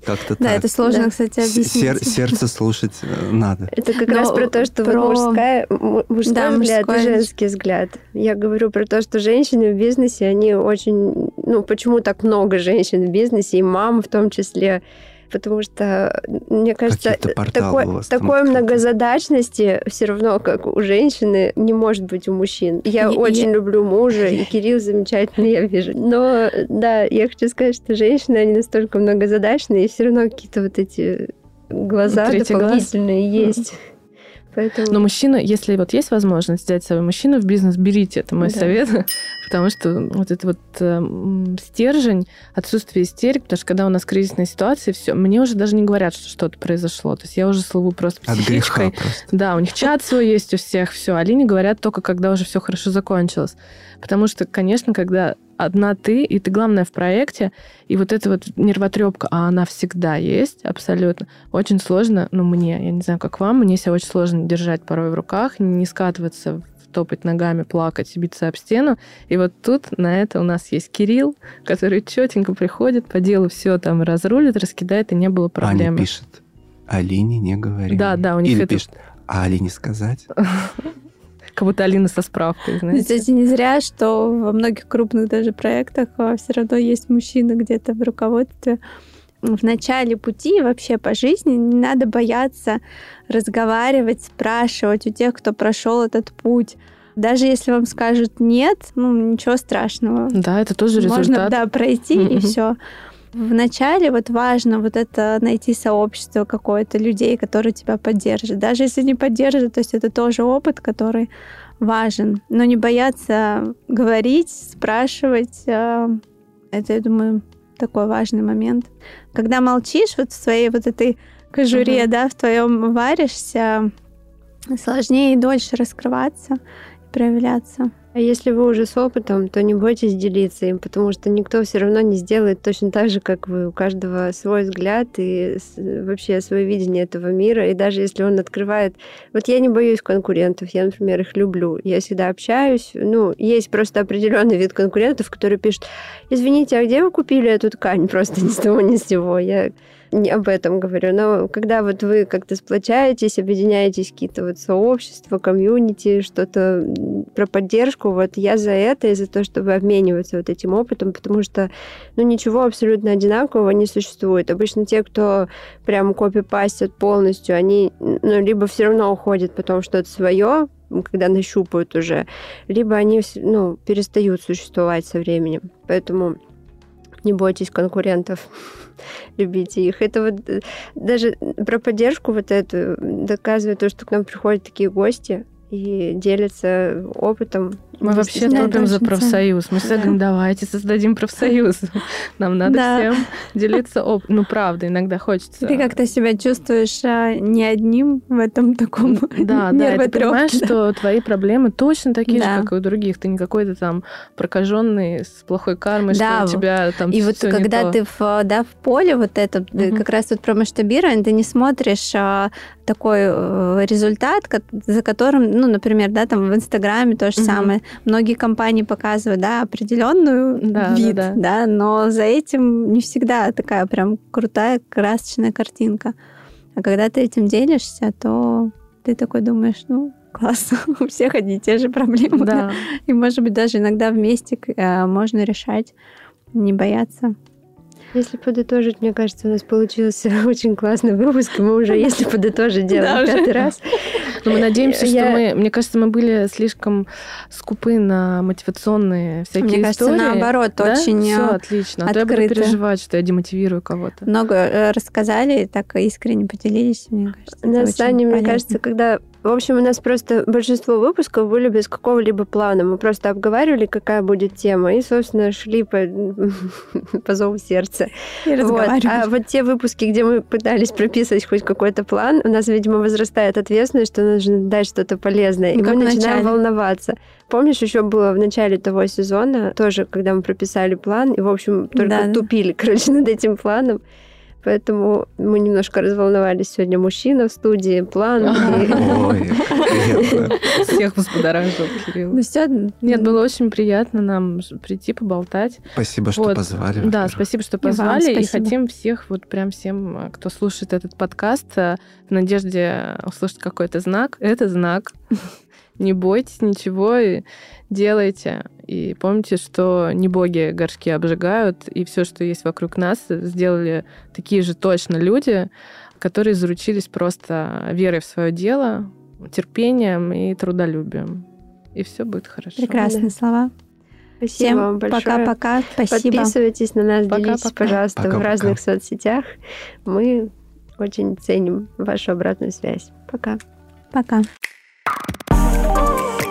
Как-то Да, так. это сложно, Да. кстати, объяснить. сер- сердце слушать э, надо. Это как Но раз про то, что вот про- мужская, мужской Да, взгляд мужской. и женский взгляд. Я говорю про то, что женщины в бизнесе, они очень... Ну, почему так много женщин в бизнесе, и мам в том числе? Потому что, мне кажется, такой, такой многозадачности все равно, как у женщины, не может быть у мужчин. Я И- и- очень люблю мужа, и Кирилл замечательный, я вижу. Но, да, я хочу сказать, что женщины, они настолько многозадачные, и все равно какие-то вот эти глаза Третий глаз. дополнительные есть. Поэтому... Но мужчина, если вот есть возможность взять своего мужчину в бизнес, берите, это мой Да. совет, потому что вот это вот эм, стержень, отсутствие истерик, потому что когда у нас кризисная ситуация, все, мне уже даже не говорят, что что-то произошло, то есть я уже слову просто От греха психичкой. просто. Да, у них чат свой есть у всех, все. Алине говорят только, когда уже все хорошо закончилось. Потому что, конечно, когда одна ты, и ты главная в проекте, и вот эта вот нервотрепка, а она всегда есть, абсолютно, очень сложно, ну, мне, я не знаю, как вам, мне себя очень сложно держать порой в руках, не скатываться топать ногами, плакать, биться об стену. И вот тут на это у нас есть Кирилл, который четенько приходит, по делу все там разрулит, раскидает, и не было проблем. Аня пишет, Алине не говори. Да, да, у них Или это- пишет, а Алине сказать? Как будто Алина со справкой, знаете. Кстати, не зря, что во многих крупных даже проектах все равно есть мужчина где-то в руководстве. В начале пути вообще по жизни не надо бояться разговаривать, спрашивать у тех, кто прошел этот путь. Даже если вам скажут нет, ну ничего страшного. Да, это тоже Можно результат. да, пройти и Мгм. все. Вначале вот важно вот это найти сообщество какое-то людей, которые тебя поддержат. Даже если не поддержат, то есть это тоже опыт, который важен. Но не бояться говорить, спрашивать. э, Это, я думаю, такой важный момент. Когда молчишь вот в своей вот этой кожуре, Мгм. да, в твоем варишься, сложнее и дольше раскрываться, проявляться. А если вы уже с опытом, то не бойтесь делиться им, потому что никто все равно не сделает точно так же, как вы. У каждого свой взгляд и вообще свое видение этого мира. И даже если он открывает... Вот я не боюсь конкурентов, я, например, их люблю. Я всегда общаюсь. Ну, есть просто определенный вид конкурентов, которые пишут, извините, а где вы купили эту ткань? Просто ни с того, ни с сего. Я не об этом говорю. Но когда вот вы как-то сплочаетесь, объединяетесь какие-то вот сообщества, комьюнити, что-то про поддержку, вот я за это и за то, чтобы обмениваться вот этим опытом, потому что ну, ничего абсолютно одинакового не существует. Обычно те, кто прям копипастят полностью, они ну, либо все равно уходят потом что-то свое, когда нащупают уже, либо они ну, перестают существовать со временем. Поэтому не бойтесь конкурентов, любите их. Это вот э, даже про поддержку вот эту доказывает то, что к нам приходят такие гости и делятся опытом. Мы вообще это топим за профсоюз. Мы всегда Да. говорим, давайте создадим профсоюз. Нам надо Да. всем делиться опытом. Ну, правда, иногда хочется. Ты как-то себя чувствуешь а, не одним в этом таком Да, да, ты понимаешь, да. что твои проблемы точно такие Да. же, как и у других. Ты не какой-то там прокаженный с плохой кармой, Да, что у тебя там И вот когда ты в, да, в поле вот это, э, как раз вот про масштабирование, ты не смотришь а, такой э, результат, за которым, ну, например, да, там в Инстаграме то же самое. Многие компании показывают, да, определенную Да, вид, да, да, но за этим не всегда такая прям крутая красочная картинка. А когда ты этим делишься, то ты такой думаешь, ну, классно, у всех одни и те же проблемы. Да. И, может быть, даже иногда вместе э, можно решать, не бояться. Если подытожить, мне кажется, у нас получился очень классный выпуск, мы уже, если подытожить, Да, делаем уже. пятый раз. Но мы надеемся, что мы, мне кажется, мы были слишком скупы на мотивационные всякие Мне кажется, истории. наоборот, Да? очень Всё э, отлично. А то я буду переживать, что я демотивирую кого-то. много э, рассказали, и так искренне поделились, мне кажется. Мне кажется, когда... В общем, у нас просто большинство выпусков были без какого-либо плана. Мы просто обговаривали, какая будет тема, и, собственно, шли по, по зову сердца. И Вот. А вот те выпуски, где мы пытались прописывать хоть какой-то план, у нас, видимо, возрастает ответственность, что нужно дать что-то полезное. Ну, и мы начинаем волноваться. Помнишь, еще было в начале того сезона, тоже, когда мы прописали план, и, в общем, только Да. тупили, короче, над этим планом. Поэтому мы немножко разволновались сегодня. Мужчина в студии, план. Ой. Всех взбудоражил, Кирилл. Ну все. Нет, было очень приятно нам прийти поболтать. Спасибо, что Вот. позвали. Да, спасибо, что И вам позвали. И хотим всех, вот прям всем, кто слушает этот подкаст, э, в надежде услышать какой-то знак. Это знак. Не бойтесь ничего и делайте. И помните, что не боги горшки обжигают, и все, что есть вокруг нас, сделали такие же точно люди, которые заручились просто верой в свое дело, терпением и трудолюбием. И все будет хорошо. Прекрасные слова. Спасибо Всем вам большое. пока-пока. Спасибо. Подписывайтесь на нас, Пока-пока. делитесь, пожалуйста, в Пока-пока. разных соцсетях. Мы очень ценим вашу обратную связь. Пока. Пока. Oh,